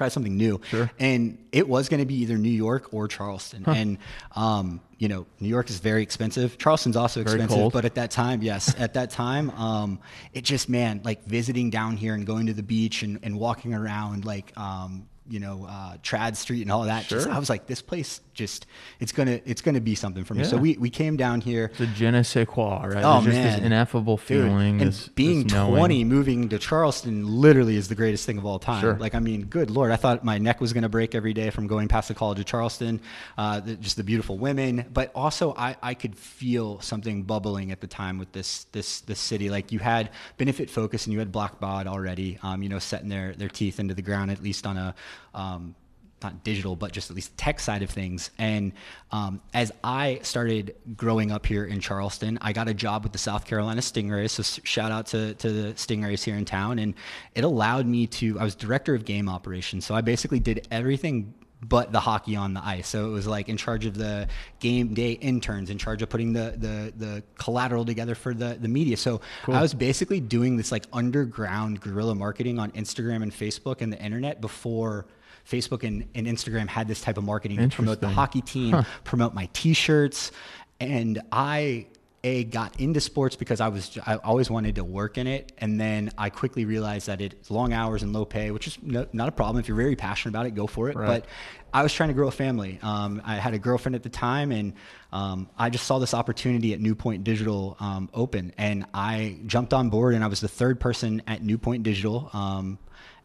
try something new.
Sure.
and it was going to be either new york or charleston. And um, you know new york is very expensive. Charleston's also
Very
expensive
cold.
but at that time yes at that time um, it just man like visiting down here and going to the beach and, and walking around like um, you know uh, Tradd street and all that just i was like this place just it's gonna it's gonna be something for me so we, we came down here
It's a je ne sais quoi, right?
Oh,
There's just
man.
this ineffable
Dude,
feeling.
and
this,
being
this knowing.
20 moving to charleston literally is the greatest thing of all time
Sure.
like i mean good lord i thought my neck was going to break every day from going past the college of charleston uh, the, just the beautiful women but also I, I could feel something bubbling at the time with this this this city like you had Benefitfocus and you had blackbaud already um, you know setting their their teeth into the ground at least on a um, not digital, but just at least tech side of things. And um, as I started growing up here in Charleston, I got a job with the South Carolina Stingrays. So shout out to, to the Stingrays here in town. And it allowed me to, I was director of game operations. So I basically did everything but the hockey on the ice. So it was like in charge of the game day interns, in charge of putting the the, the collateral together for the, the media. So I was basically doing this like underground guerrilla marketing on Instagram and Facebook and the internet before Facebook and, and Instagram had this type of marketing to promote the hockey team, promote my t-shirts. And I a got into sports because I was I always wanted to work in it, and then I quickly realized that it's long hours and low pay, which is no, not a problem if you're very passionate about it. Go for it.
Right.
But I was trying to grow a family. Um, I had a girlfriend at the time, and um, I just saw this opportunity at New Point Digital um, open, and I jumped on board. And I was the third person at New Point Digital, um,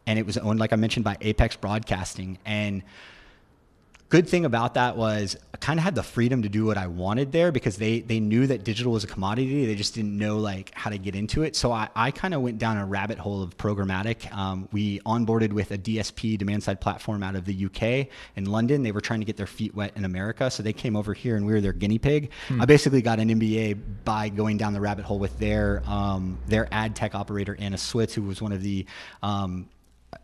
and it was owned, like I mentioned, by Apex Broadcasting. And good thing about that was I kind of had the freedom to do what I wanted there because they they knew that digital was a commodity. They just didn't know like how to get into it. So I, I kind of went down a rabbit hole of programmatic. Um, we onboarded with a DSP demand side platform out of the UK in London. They were trying to get their feet wet in America, so they came over here and we were their guinea pig. I basically got an MBA by going down the rabbit hole with their um, their ad tech operator Anna Switz, who was one of the um,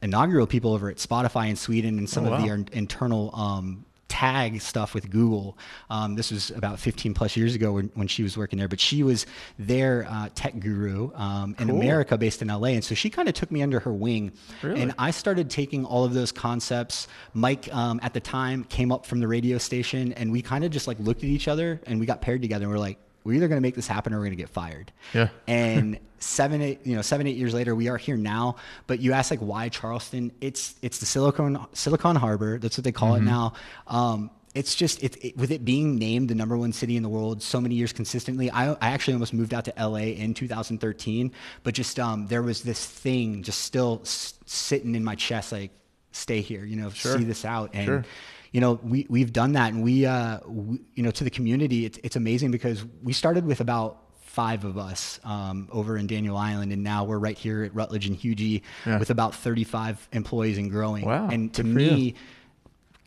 inaugural people over at Spotify in Sweden and some
Oh,
of the in- internal um, tag stuff with Google. Um, this was about 15 plus years ago when, when she was working there, but she was their uh, tech guru um, in
Cool.
America based in LA. And so she kind of took me under her wing.
Really?
And I started taking all of those concepts. Mike um, at the time came up from the radio station and we kind of just like looked at each other and we got paired together and we're like, we're either going to make this happen or we're going to get fired.
Yeah.
And seven, eight, you know, seven, eight years later, we are here now. But you ask like why Charleston? It's it's the Silicon Silicon Harbor. That's what they call
Mm-hmm.
it now. Um, it's just it, it, with it being named the number one city in the world so many years consistently. I, I actually almost moved out to LA in 2013, but just um, there was this thing just still s- sitting in my chest, like stay here, you know,
Sure.
see this out, and
Sure.
You know we we've done that, and we, uh, we you know to the community, it's it's amazing because we started with about five of us um, over in Daniel Island, and now we're right here at Rutledge and Huger
Yeah.
with about 35 employees and growing.
Wow,
And to
you.
me,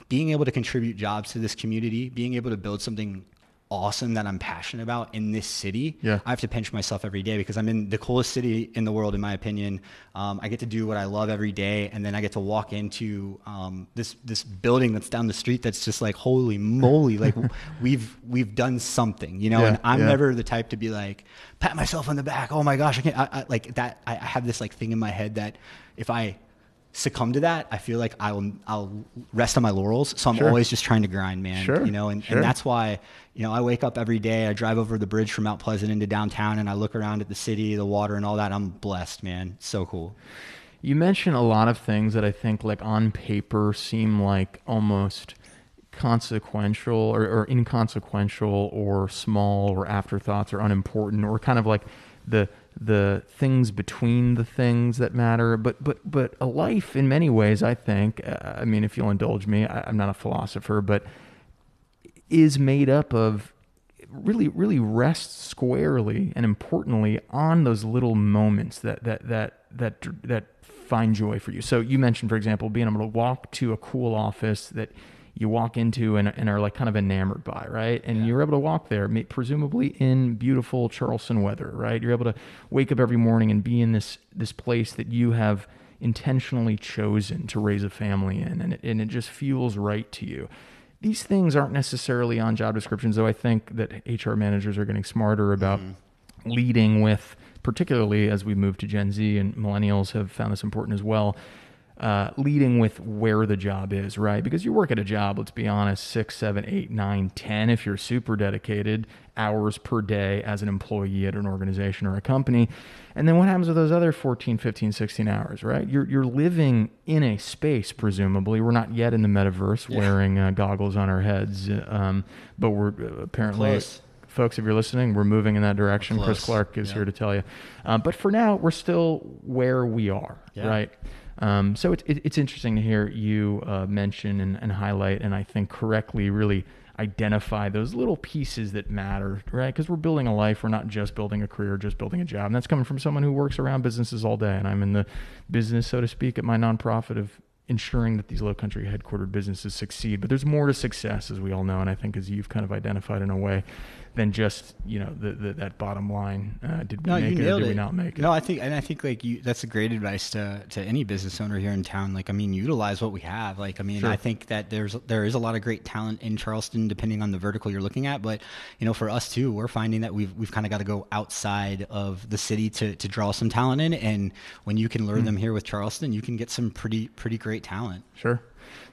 being able to contribute jobs to this community, being able to build something awesome that I'm passionate about in this city,
Yeah.
I have to pinch myself every day because I'm in the coolest city in the world, in my opinion. Um, I get to do what I love every day, and then I get to walk into um, this this building that's down the street that's just like holy moly, like we've we've done something, you know.
Yeah,
and I'm
yeah.
never the type to be like pat myself on the back. Oh my gosh, I can't I, I, like that. I, I have this like thing in my head that if I succumb to that, I feel like I'll I'll rest on my laurels. So I'm
Sure.
always just trying to grind, man.
Sure,
You know, and,
sure.
and that's why you know I wake up every day. I drive over the bridge from Mount Pleasant into downtown, and I look around at the city, the water, and all that. I'm blessed, man. So cool.
You mentioned a lot of things that I think, like on paper, seem like almost consequential or, or inconsequential or small or afterthoughts or unimportant or kind of like the the things between the things that matter. But but but a life, in many ways, I think. Uh, I mean, if you'll indulge me, I, I'm not a philosopher, but is made up of really really rests squarely and importantly on those little moments that that that that that find joy for you. So you mentioned, for example, being able to walk to a cool office that you walk into and, and are like kind of enamored by, right? And you're able to walk there, presumably in beautiful Charleston weather, right? You're able to wake up every morning and be in this this place that you have intentionally chosen to raise a family in, and it, and it just feels right to you these things aren't necessarily on job descriptions, though I think that HR managers are getting smarter about mm-hmm. leading with, particularly as we move to Gen Z and millennials have found this important as well. Uh, leading with where the job is, right? Because you work at a job, let's be honest, six, seven, eight, nine, ten, if you're super dedicated, hours per day as an employee at an organization or a company. And then what happens with those other 14, 15, 16 hours, right? You're, you're living in a space, presumably. We're not yet in the metaverse wearing uh, goggles on our heads, um, but we're uh, apparently
Close.
folks, if you're listening, we're moving in that direction. Chris Clark is
Yeah.
here to tell you. Um, but for now, we're still where we are,
Yeah.
right? Um, so it's it, it's interesting to hear you uh, mention and, and highlight, and I think correctly, really identify those little pieces that matter, right? Because we're building a life. We're not just building a career, just building a job. And that's coming from someone who works around businesses all day. And I'm in the business, so to speak, at my nonprofit of ensuring that these low country headquartered businesses succeed. But there's more to success, as we all know. And I think as you've kind of identified in a way than just, you know, the, the, that bottom line. Uh, did we
No,
make it or did
it.
we not make it?
No, I think, and I think like you, that's a great advice to to any business owner here in town. Like, I mean, utilize what we have. Like, I mean,
Sure.
I think that there's there is a lot of great talent in Charleston, depending on the vertical you're looking at. But you know, for us too, we're finding that we've we've kind of got to go outside of the city to to draw some talent in. And when you can lure
Hmm.
them here with Charleston, you can get some pretty pretty great talent.
Sure.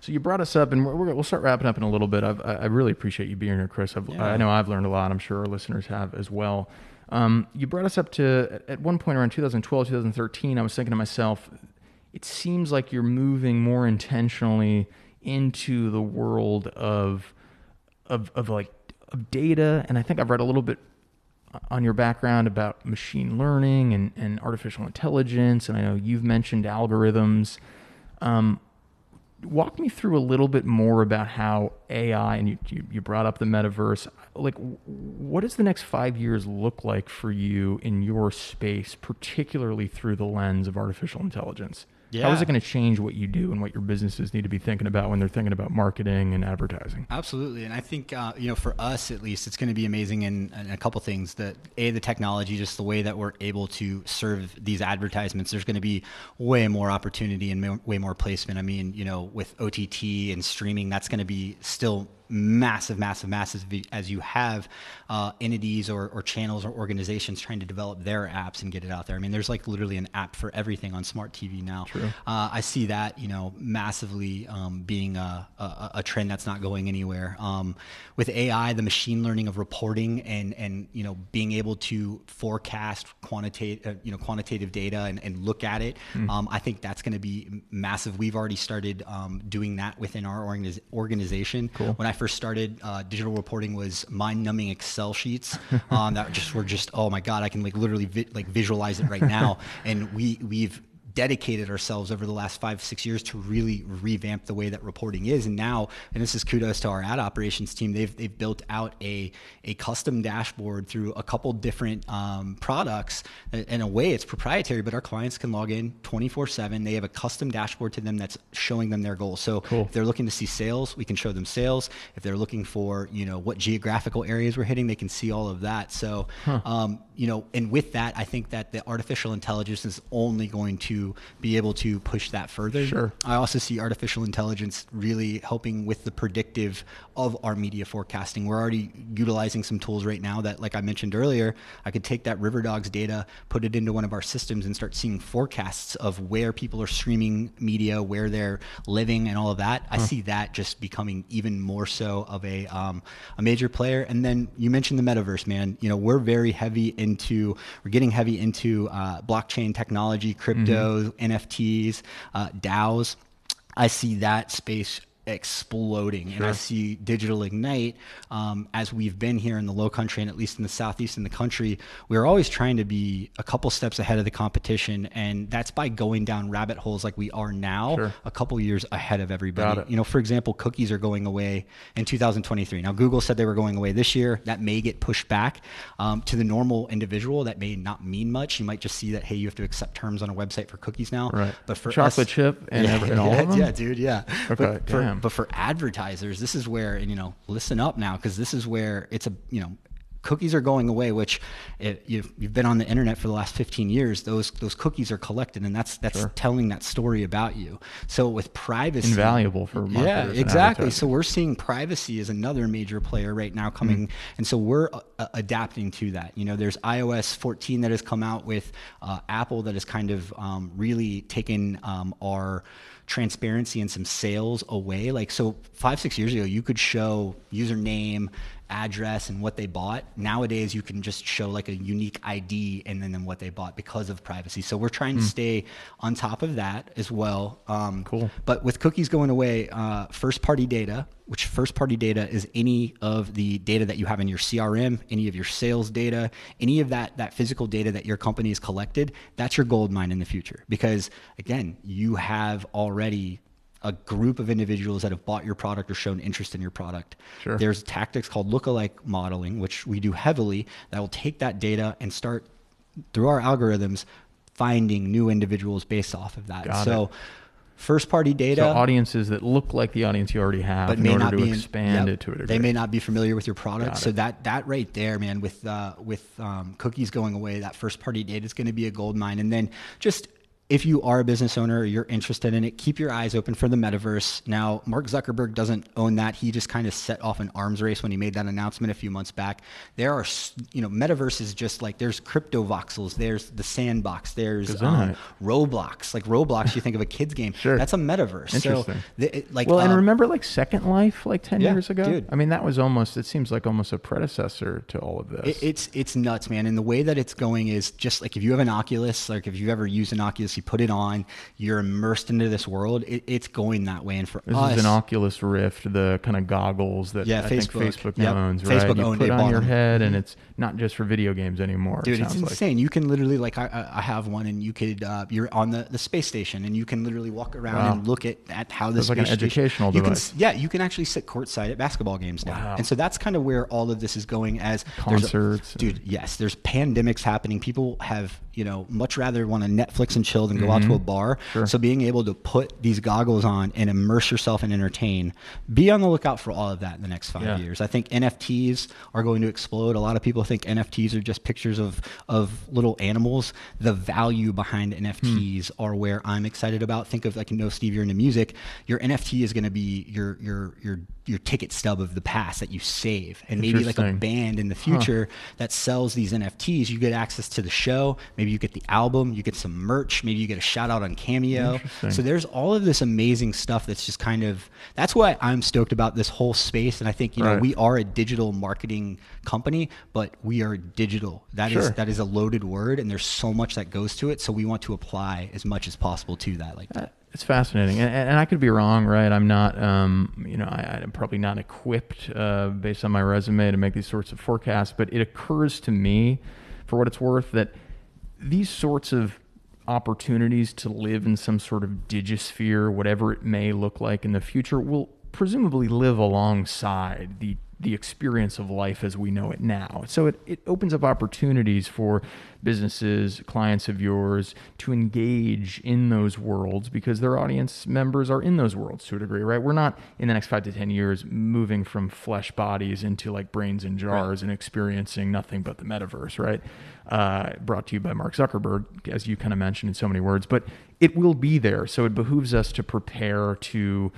So you brought us up, and we're, we're, we'll start wrapping up in a little bit. I've, I I really appreciate you being here, Chris. I've,
Yeah.
I know I've learned a lot. I'm sure our listeners have as well. Um, you brought us up to at- at one point around 2012, 2013. I was thinking to myself, it seems like you're moving more intentionally into the world of of of like of data, and I think I've read a little bit on your background about machine learning and, and artificial intelligence, and I know you've mentioned algorithms. Um, walk me through a little bit more about how AI and you, you, you brought up the metaverse. Like, what does the next five years look like for you in your space, particularly through the lens of artificial intelligence? How is it going to change what you do and what your businesses need to be thinking about when they're thinking about marketing and advertising?
Absolutely, and I think uh, you know for us at least, it's going to be amazing in, in a couple things. That a the technology, just the way that we're able to serve these advertisements. There's going to be way more opportunity and way more placement. I mean, you know, with OTT and streaming, that's going to be still massive, massive, massive as you have uh, entities or, or channels or organizations trying to develop their apps and get it out there. I mean, there's like literally an app for everything on smart TV now.
True.
Uh, I see that you know massively um, being a, a, a trend that's not going anywhere. Um, with AI, the machine learning of reporting and and you know being able to forecast quantitative uh, you know quantitative data and, and look at it, um, I think that's going to be massive. We've already started um, doing that within our organiz- organization.
Cool.
When I first started, uh, digital reporting was mind-numbing Excel sheets. Um, that just were just oh my god, I can like literally vi- like visualize it right now, and we we've dedicated ourselves over the last five six years to really revamp the way that reporting is. And now and this is kudos to our ad operations team they've, they've built out a, a custom dashboard through a couple different um, products in a way it's proprietary but our clients can log in 24 7 they have a custom dashboard to them that's showing them their goals. So
cool.
if they're looking to see sales we can show them sales. If they're looking for you know what geographical areas we're hitting they can see all of that. So huh. um, you know and with that i think that the artificial intelligence is only going to be able to push that further.
Sure.
I also see artificial intelligence really helping with the predictive of our media forecasting. We're already utilizing some tools right now that, like I mentioned earlier, I could take that RiverDogs data, put it into one of our systems, and start seeing forecasts of where people are streaming media, where they're living, and all of that. Huh. I see that just becoming even more so of a um, a major player. And then you mentioned the metaverse, man. You know, we're very heavy into, we're getting heavy into uh, blockchain technology, crypto. Mm-hmm NFTs, uh, DAOs. I see that space exploding. Sure. And I see Digital Ignite, um, as we've been here in the low country and at least in the southeast in the country, we're always trying to be a couple steps ahead of the competition. And that's by going down rabbit holes like we are now, sure. a couple years ahead of everybody. You know, for example, cookies are going away in 2023. Now, Google said they were going away this year. That may get pushed back. Um, to the normal individual, that may not mean much. You might just see that, hey, you have to accept terms on a website for cookies now.
Right.
But for
chocolate
us,
chip and,
yeah,
and all
yeah,
of them?
Yeah, dude, yeah.
Okay,
but for, but for advertisers, this is where and you know listen up now because this is where it's a you know cookies are going away which if you've, you've been on the internet for the last 15 years those those cookies are collected and that's that's sure. telling that story about you. So with privacy
invaluable for marketers
yeah exactly. so we're seeing privacy as another major player right now coming mm. and so we're uh, adapting to that. You know there's ios 14 that has come out with uh, apple that has kind of um, really taken um, our transparency and some sales away. Like so, five six years ago, you could show username, address, and what they bought. Nowadays, you can just show like a unique ID and then, then what they bought because of privacy. So we're trying mm. to hmm. stay on top of that as well.
Um, cool.
But with cookies going away, uh, first party data which first party data is any of the data that you have in your CRM, any of your sales data, any of that that physical data that your company has collected, that's your gold mine in the future because again, you have already a group of individuals that have bought your product or shown interest in your product.
Sure.
There's tactics called lookalike modeling, which we do heavily, that will take that data and start through our algorithms finding new individuals based off of that.
Got
so
it
first party data.
So audiences that look like the audience you already have, but may not be expand yep, it to a degree.
They may not be familiar with your product. so that that right there, man, with uh, with um, cookies going away, that first party data is going to be a gold mine. And then just if you are a business owner or you're interested in it, keep your eyes open for the metaverse. Now, Mark Zuckerberg doesn't own that. He just kind of set off an arms race when he made that announcement a few months back. There are, you know, metaverse is just like there's Cryptovoxels, there's the sandbox, there's um, Roblox. Like Roblox, you think of a kid's game.
sure.
That's a metaverse.
Interesting.
So, the, it, like,
well,
um,
and remember like Second Life, like 10
yeah,
years ago?
Dude.
I mean, that was almost, it seems like almost a predecessor to all of this.
It, it's, it's nuts, man. And the way that it's going is just like if you have an Oculus, like if you've ever used an Oculus, you put it on, you're immersed into this world. It, it's going that way. And for
this
us,
is an Oculus Rift, the kind of goggles that
yeah,
I
Facebook,
think Facebook
yep.
owns, right?
Facebook
you put
it,
on your head, and
Mhm.
it's not just for video games anymore.
Dude,
it
it's insane. You can literally like I, I have one, and you could uh, you're on the, the space station, and you can literally walk around
Wow.
and look at, at how this
like an educational
you can,
device.
yeah, you can actually sit courtside at basketball games now,
Wow.
and so that's kind of where all of this is going. As there's a-
Concerts
dude. Yes, there's pandemics happening. People have you know much rather want to Netflix and chill than go out to a bar.
Mm-hmm. Sure.
So being able to put these goggles on and immerse yourself and entertain, be on the lookout for all of that in the next five
Yeah.
years. I think NFTs are going to explode. A lot of people think NFTs are just pictures of of little animals. The value behind NFTs
Hmm.
are where I'm excited about. Think of like you know Steve, you're into music. Your NFT is going to be your your your your ticket stub of the past that you save, and maybe like a band in the future that sells these NFTs. You get access to the show. Maybe you get the album. You get some merch. Maybe you get a shout out on Cameo. So there's all of this amazing stuff that's just kind of that's why I'm stoked about this whole space. And I think you know
Right.
we are a digital marketing company, but we are digital. That is
Sure.
that is a loaded word, and there's so much that goes to it. So we want to apply as much as possible to that. Like
Uh, It's fascinating, and, and I could be wrong, right? I'm not, um, you know, I, I'm probably not equipped uh, based on my resume to make these sorts of forecasts. But it occurs to me, for what it's worth, that these sorts of opportunities to live in some sort of digisphere, whatever it may look like in the future, will presumably live alongside the the experience of life as we know it now. So it, it opens up opportunities for businesses, clients of yours to engage in those worlds because their audience members are in those worlds to a degree, right? We're not in the next five to 10 years moving from flesh bodies into like brains in jars right. and experiencing nothing but the metaverse, right? Uh, brought to you by Mark Zuckerberg, as you kind of mentioned in so many words, but it will be there. So it behooves us to prepare to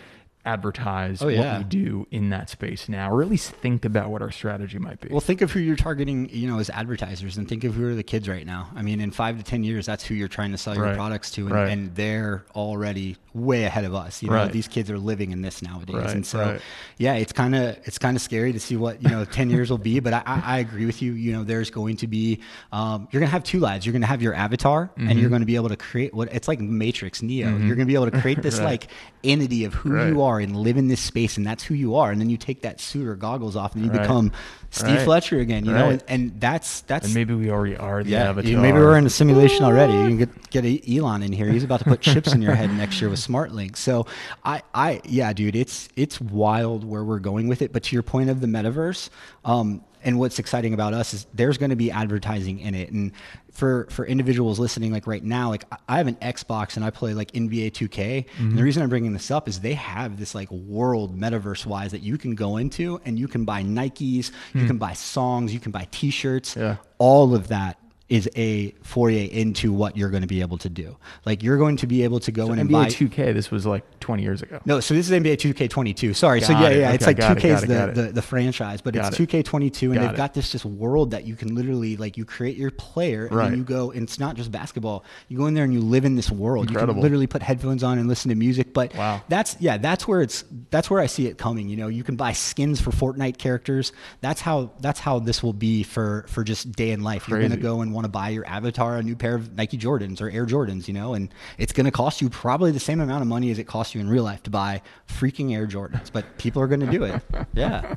advertise oh, yeah. what we do in that space now, or at least think about what our strategy might be.
Well, think of who you're targeting, you know, as advertisers, and think of who are the kids right now. I mean, in five to ten years, that's who you're trying to sell your right. products to, and, right. and, they're already way ahead of us. You know, right. these kids are living in this nowadays, and so yeah, it's kind of it's kind of scary to see what you know ten years will be. But I, I, agree with you. You know, there's going to be um, you're going to have two lives. You're going to have your avatar, mm-hmm. and you're going to be able to create what it's like Matrix Neo. Mm-hmm. You're going to be able to create this like entity of who you are and live in this space and that's who you are and then you take that suit or goggles off and you right. become Steve right. Fletcher again you right. know and, and, that's that's
and maybe we already are the yeah, avatar.
maybe we're in a simulation already you can get get Elon in here he's about to put chips in your head next year with SmartLink so I I yeah dude it's it's wild where we're going with it but to your point of the metaverse um, and what's exciting about us is there's going to be advertising in it and for for individuals listening like right now like i have an xbox and i play like nba 2k mm-hmm. and the reason i'm bringing this up is they have this like world metaverse wise that you can go into and you can buy nikes mm. you hmm. can buy songs you can buy t-shirts yeah. all of that is a foray into what you're going to be able to do. Like you're going to be able to go so in
NBA
and buy
2K. This was like 20 years ago.
No, so this is NBA 2K22. Sorry, got so yeah, it. yeah, okay, it's like 2K is the, the, the franchise, but got it's 2K22, and got they've it. got this just world that you can literally like you create your player, and right. then you go, and it's not just basketball. You go in there and you live in this world. Incredible. You can literally put headphones on and listen to music. But wow. that's yeah, that's where it's that's where I see it coming. You know, you can buy skins for Fortnite characters. That's how that's how this will be for for just day in life. Crazy. You're gonna go and want to buy your avatar avatar a new pair of Nike Jordans or Air Jordans, you know, and it's going to cost you probably the same amount of money as it costs you in real life to buy freaking Air Jordans, but people are going to do it. Yeah.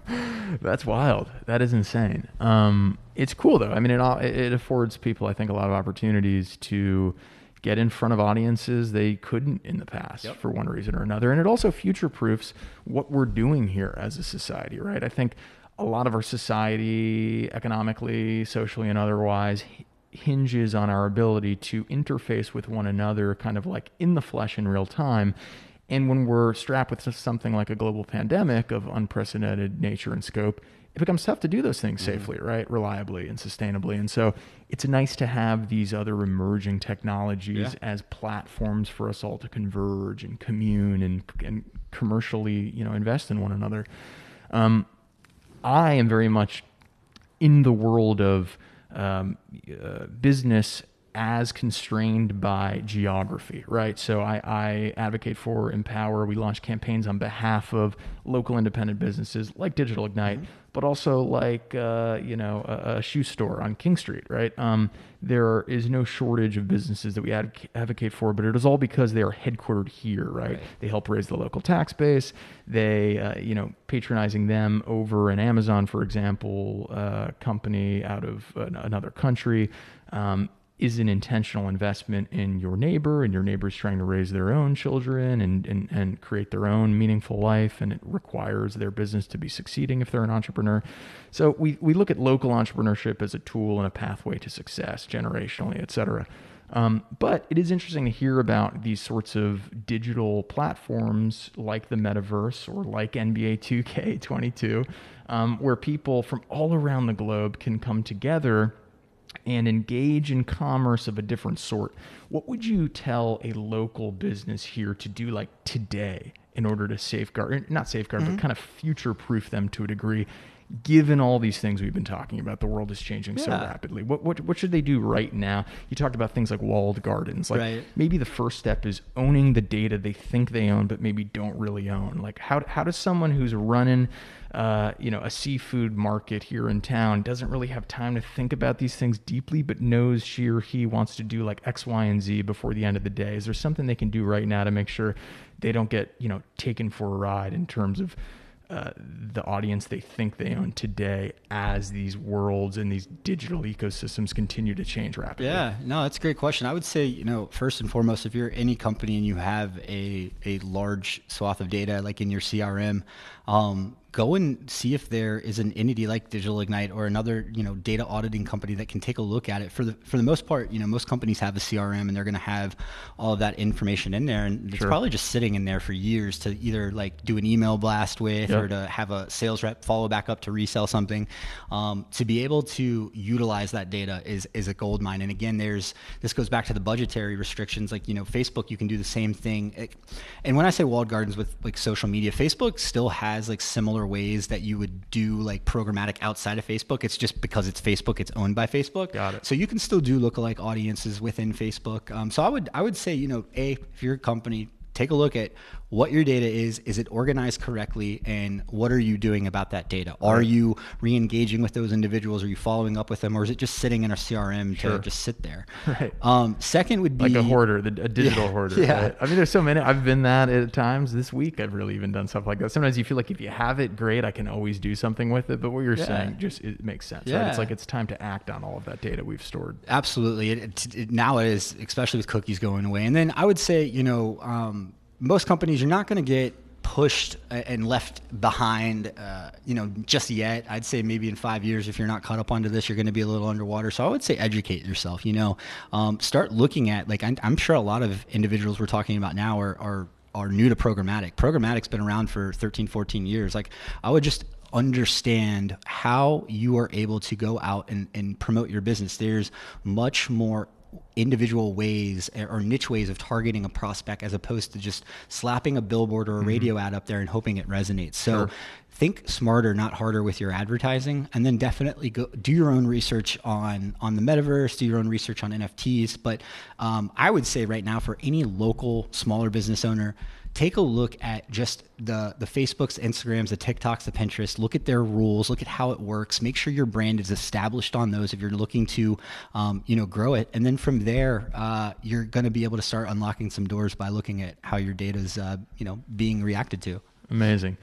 That's wild. That is insane. Um, it's cool though. I mean, it, it affords people, I think, a lot of opportunities to get in front of audiences they couldn't in the past yep. for one reason or another. And it also future proofs what we're doing here as a society, right? I think a lot of our society, economically, socially, and otherwise, hinges on our ability to interface with one another kind of like in the flesh in real time. And when we're strapped with something like a global pandemic of unprecedented nature and scope, it becomes tough to do those things mm-hmm. safely, right? Reliably and sustainably. And so it's nice to have these other emerging technologies yeah. as platforms for us all to converge and commune and, and commercially, you know, invest in one another. Um, I am very much in the world of um, uh, business as constrained by geography, right? So I, I, advocate for Empower. We launch campaigns on behalf of local independent businesses like Digital Ignite, mm-hmm. But also like uh, you know a, a, shoe store on King Street, right? Um, there is no shortage of businesses that we ad- advocate for, but it is all because they are headquartered here, right? right. They help raise the local tax base. They, uh, you know, patronizing them over an Amazon, for example, uh, company out of another country. Um, is an intentional investment in your neighbor and your neighbor's trying to raise their own children and, and, and create their own meaningful life and it requires their business to be succeeding if they're an entrepreneur. So we, we look at local entrepreneurship as a tool and a pathway to success generationally et cetera. Um, but it is interesting to hear about these sorts of digital platforms like the metaverse or like nba 2k22 um, where people from all around the globe can come together and engage in commerce of a different sort, what would you tell a local business here to do like today in order to safeguard, not safeguard, mm-hmm. but kind of future proof them to a degree? Given all these things we've been talking about, the world is changing yeah. so rapidly. What, what what should they do right now? You talked about things like walled gardens. Like right. maybe the first step is owning the data they think they own, but maybe don't really own. Like how how does someone who's running uh, you know, a seafood market here in town doesn't really have time to think about these things deeply, but knows she or he wants to do like X, Y, and Z before the end of the day. Is there something they can do right now to make sure they don't get, you know, taken for a ride in terms of uh, the audience they think they own today as these worlds and these digital ecosystems continue to change rapidly?
Yeah, no, that's a great question. I would say, you know, first and foremost, if you're any company and you have a, a large swath of data, like in your CRM, um, go and see if there is an entity like Digital Ignite or another, you know, data auditing company that can take a look at it. For the for the most part, you know, most companies have a CRM and they're going to have all of that information in there, and it's
Sure.
probably just sitting in there for years to either like do an email blast with
Yep.
or to have a sales rep follow back up to resell something. Um, to be able to utilize that data is is a gold mine. And again, there's this goes back to the budgetary restrictions. Like you know, Facebook, you can do the same thing. It- and when I say walled gardens with like social media, Facebook still has like similar ways that you would do like programmatic outside of Facebook. It's just because it's Facebook, it's owned by Facebook.
Got it.
So you can still do lookalike audiences within Facebook. Um, so I would I would say you know a if you're a company take a look at what your data is is it organized correctly and what are you doing about that data are you re-engaging with those individuals are you following up with them or is it just sitting in a crm
Sure.
to just sit there
Right.
um, second would be
like a hoarder, the, a digital
Yeah,
hoarder.
yeah.
right? I mean, there's so many. I've been that at times this week. I've really even done stuff like that. Sometimes you feel like if you have it, great. I can always do something with it. But what you're
Yeah.
saying just it makes sense. Right?
Yeah.
It's like it's time to act on all of that data we've stored.
Absolutely. It, it, it, now it is, especially with cookies going away. And then I would say, you know, um, most companies, you're not going to get pushed and left behind, uh, you know, just yet. I'd say maybe in five years, if you're not caught up onto this, you're going to be a little underwater. So I would say educate yourself, you know, um, start looking at, like, I'm, I'm sure a lot of individuals we're talking about now are, are, are new to programmatic. Programmatic's been around for 13, 14 years. Like, I would just understand how you are able to go out and, and promote your business. There's much more individual ways or niche ways of targeting a prospect as opposed to just slapping a billboard or a radio ad up there and hoping it resonates. So
Sure.
think smarter, not harder with your advertising, and then definitely go do your own research on on the metaverse, do your own research on NFTs. But um, I would say right now for any local smaller business owner, take a look at just the the Facebooks, Instagrams, the TikToks, the Pinterest. Look at their rules. Look at how it works. Make sure your brand is established on those if you're looking to, um, you know, grow it. And then from there, uh, you're going to be able to start unlocking some doors by looking at how your data is, uh, you know, being reacted to.
Amazing.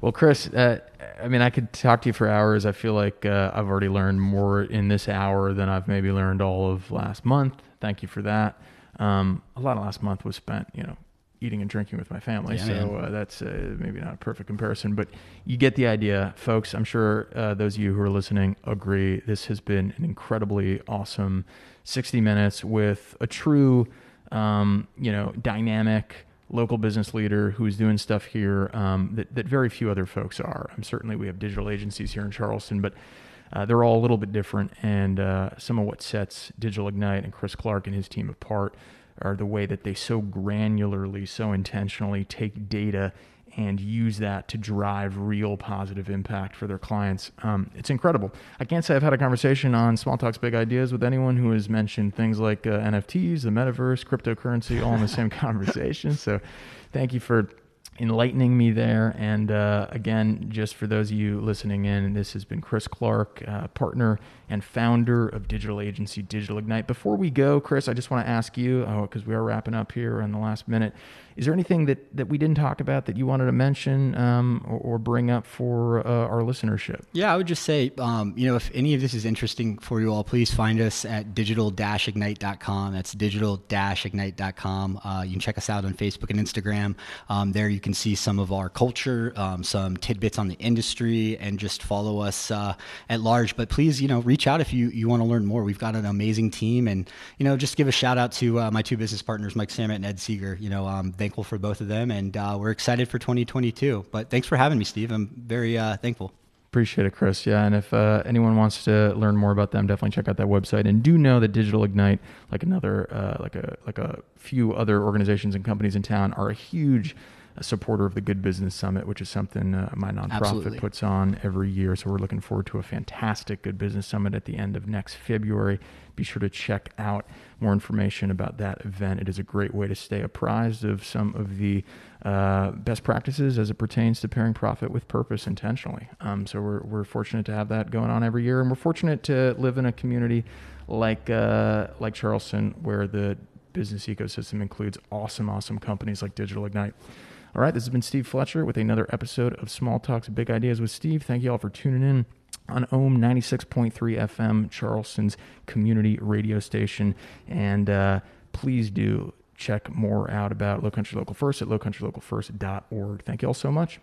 Well, Chris, uh, I mean, I could talk to you for hours. I feel like uh, I've already learned more in this hour than I've maybe learned all of last month. Thank you for that. Um, a lot of last month was spent, you know, eating and drinking with my family.
Yeah,
so uh, that's uh, maybe not a perfect comparison, but you get the idea, folks. I'm sure uh, those of you who are listening agree. This has been an incredibly awesome 60 minutes with a true, um, you know, dynamic local business leader who's doing stuff here um, that, that very few other folks are. Um, certainly, we have digital agencies here in Charleston, but uh, they're all a little bit different. And uh, some of what sets Digital Ignite and Chris Clark and his team apart are the way that they so granularly, so intentionally take data and use that to drive real positive impact for their clients. Um, it's incredible. I can't say I've had a conversation on Small Talks Big Ideas with anyone who has mentioned things like uh, NFTs, the metaverse, cryptocurrency, all in the same conversation. So thank you for enlightening me there. And uh, again, just for those of you listening in, this has been Chris Clark, uh, partner and founder of digital agency Digital Ignite. Before we go, Chris, I just want to ask you, because we are wrapping up here in the last minute, is there anything that, that we didn't talk about that you wanted to mention um, or, or bring up for uh, our listenership?
Yeah, I would just say, um, you know, if any of this is interesting for you all, please find us at digital-ignite.com. That's digital-ignite.com. Uh, you can check us out on Facebook and Instagram. Um, there you can see some of our culture, um, some tidbits on the industry, and just follow us uh, at large. But please, you know, reach out if you, you want to learn more. We've got an amazing team. And, you know, just give a shout out to uh, my two business partners, Mike Samet and Ed Seeger. You know, um, thankful for both of them. And uh, we're excited for 2022. But thanks for having me, Steve. I'm very uh, thankful.
Appreciate it, Chris. Yeah, and if uh, anyone wants to learn more about them, definitely check out that website. And do know that Digital Ignite, like another, uh, like a like a few other organizations and companies in town, are a huge uh, supporter of the Good Business Summit, which is something uh, my nonprofit
Absolutely.
puts on every year. So we're looking forward to a fantastic Good Business Summit at the end of next February. Be sure to check out more information about that event. It is a great way to stay apprised of some of the uh, best practices as it pertains to pairing profit with purpose intentionally. Um, so we're, we're fortunate to have that going on every year, and we're fortunate to live in a community like uh, like Charleston, where the business ecosystem includes awesome, awesome companies like Digital Ignite. All right, this has been Steve Fletcher with another episode of Small Talks Big Ideas with Steve. Thank you all for tuning in on Ohm 96.3 FM, Charleston's community radio station. And uh, please do check more out about Lowcountry Local First at lowcountrylocalfirst.org. Thank you all so much.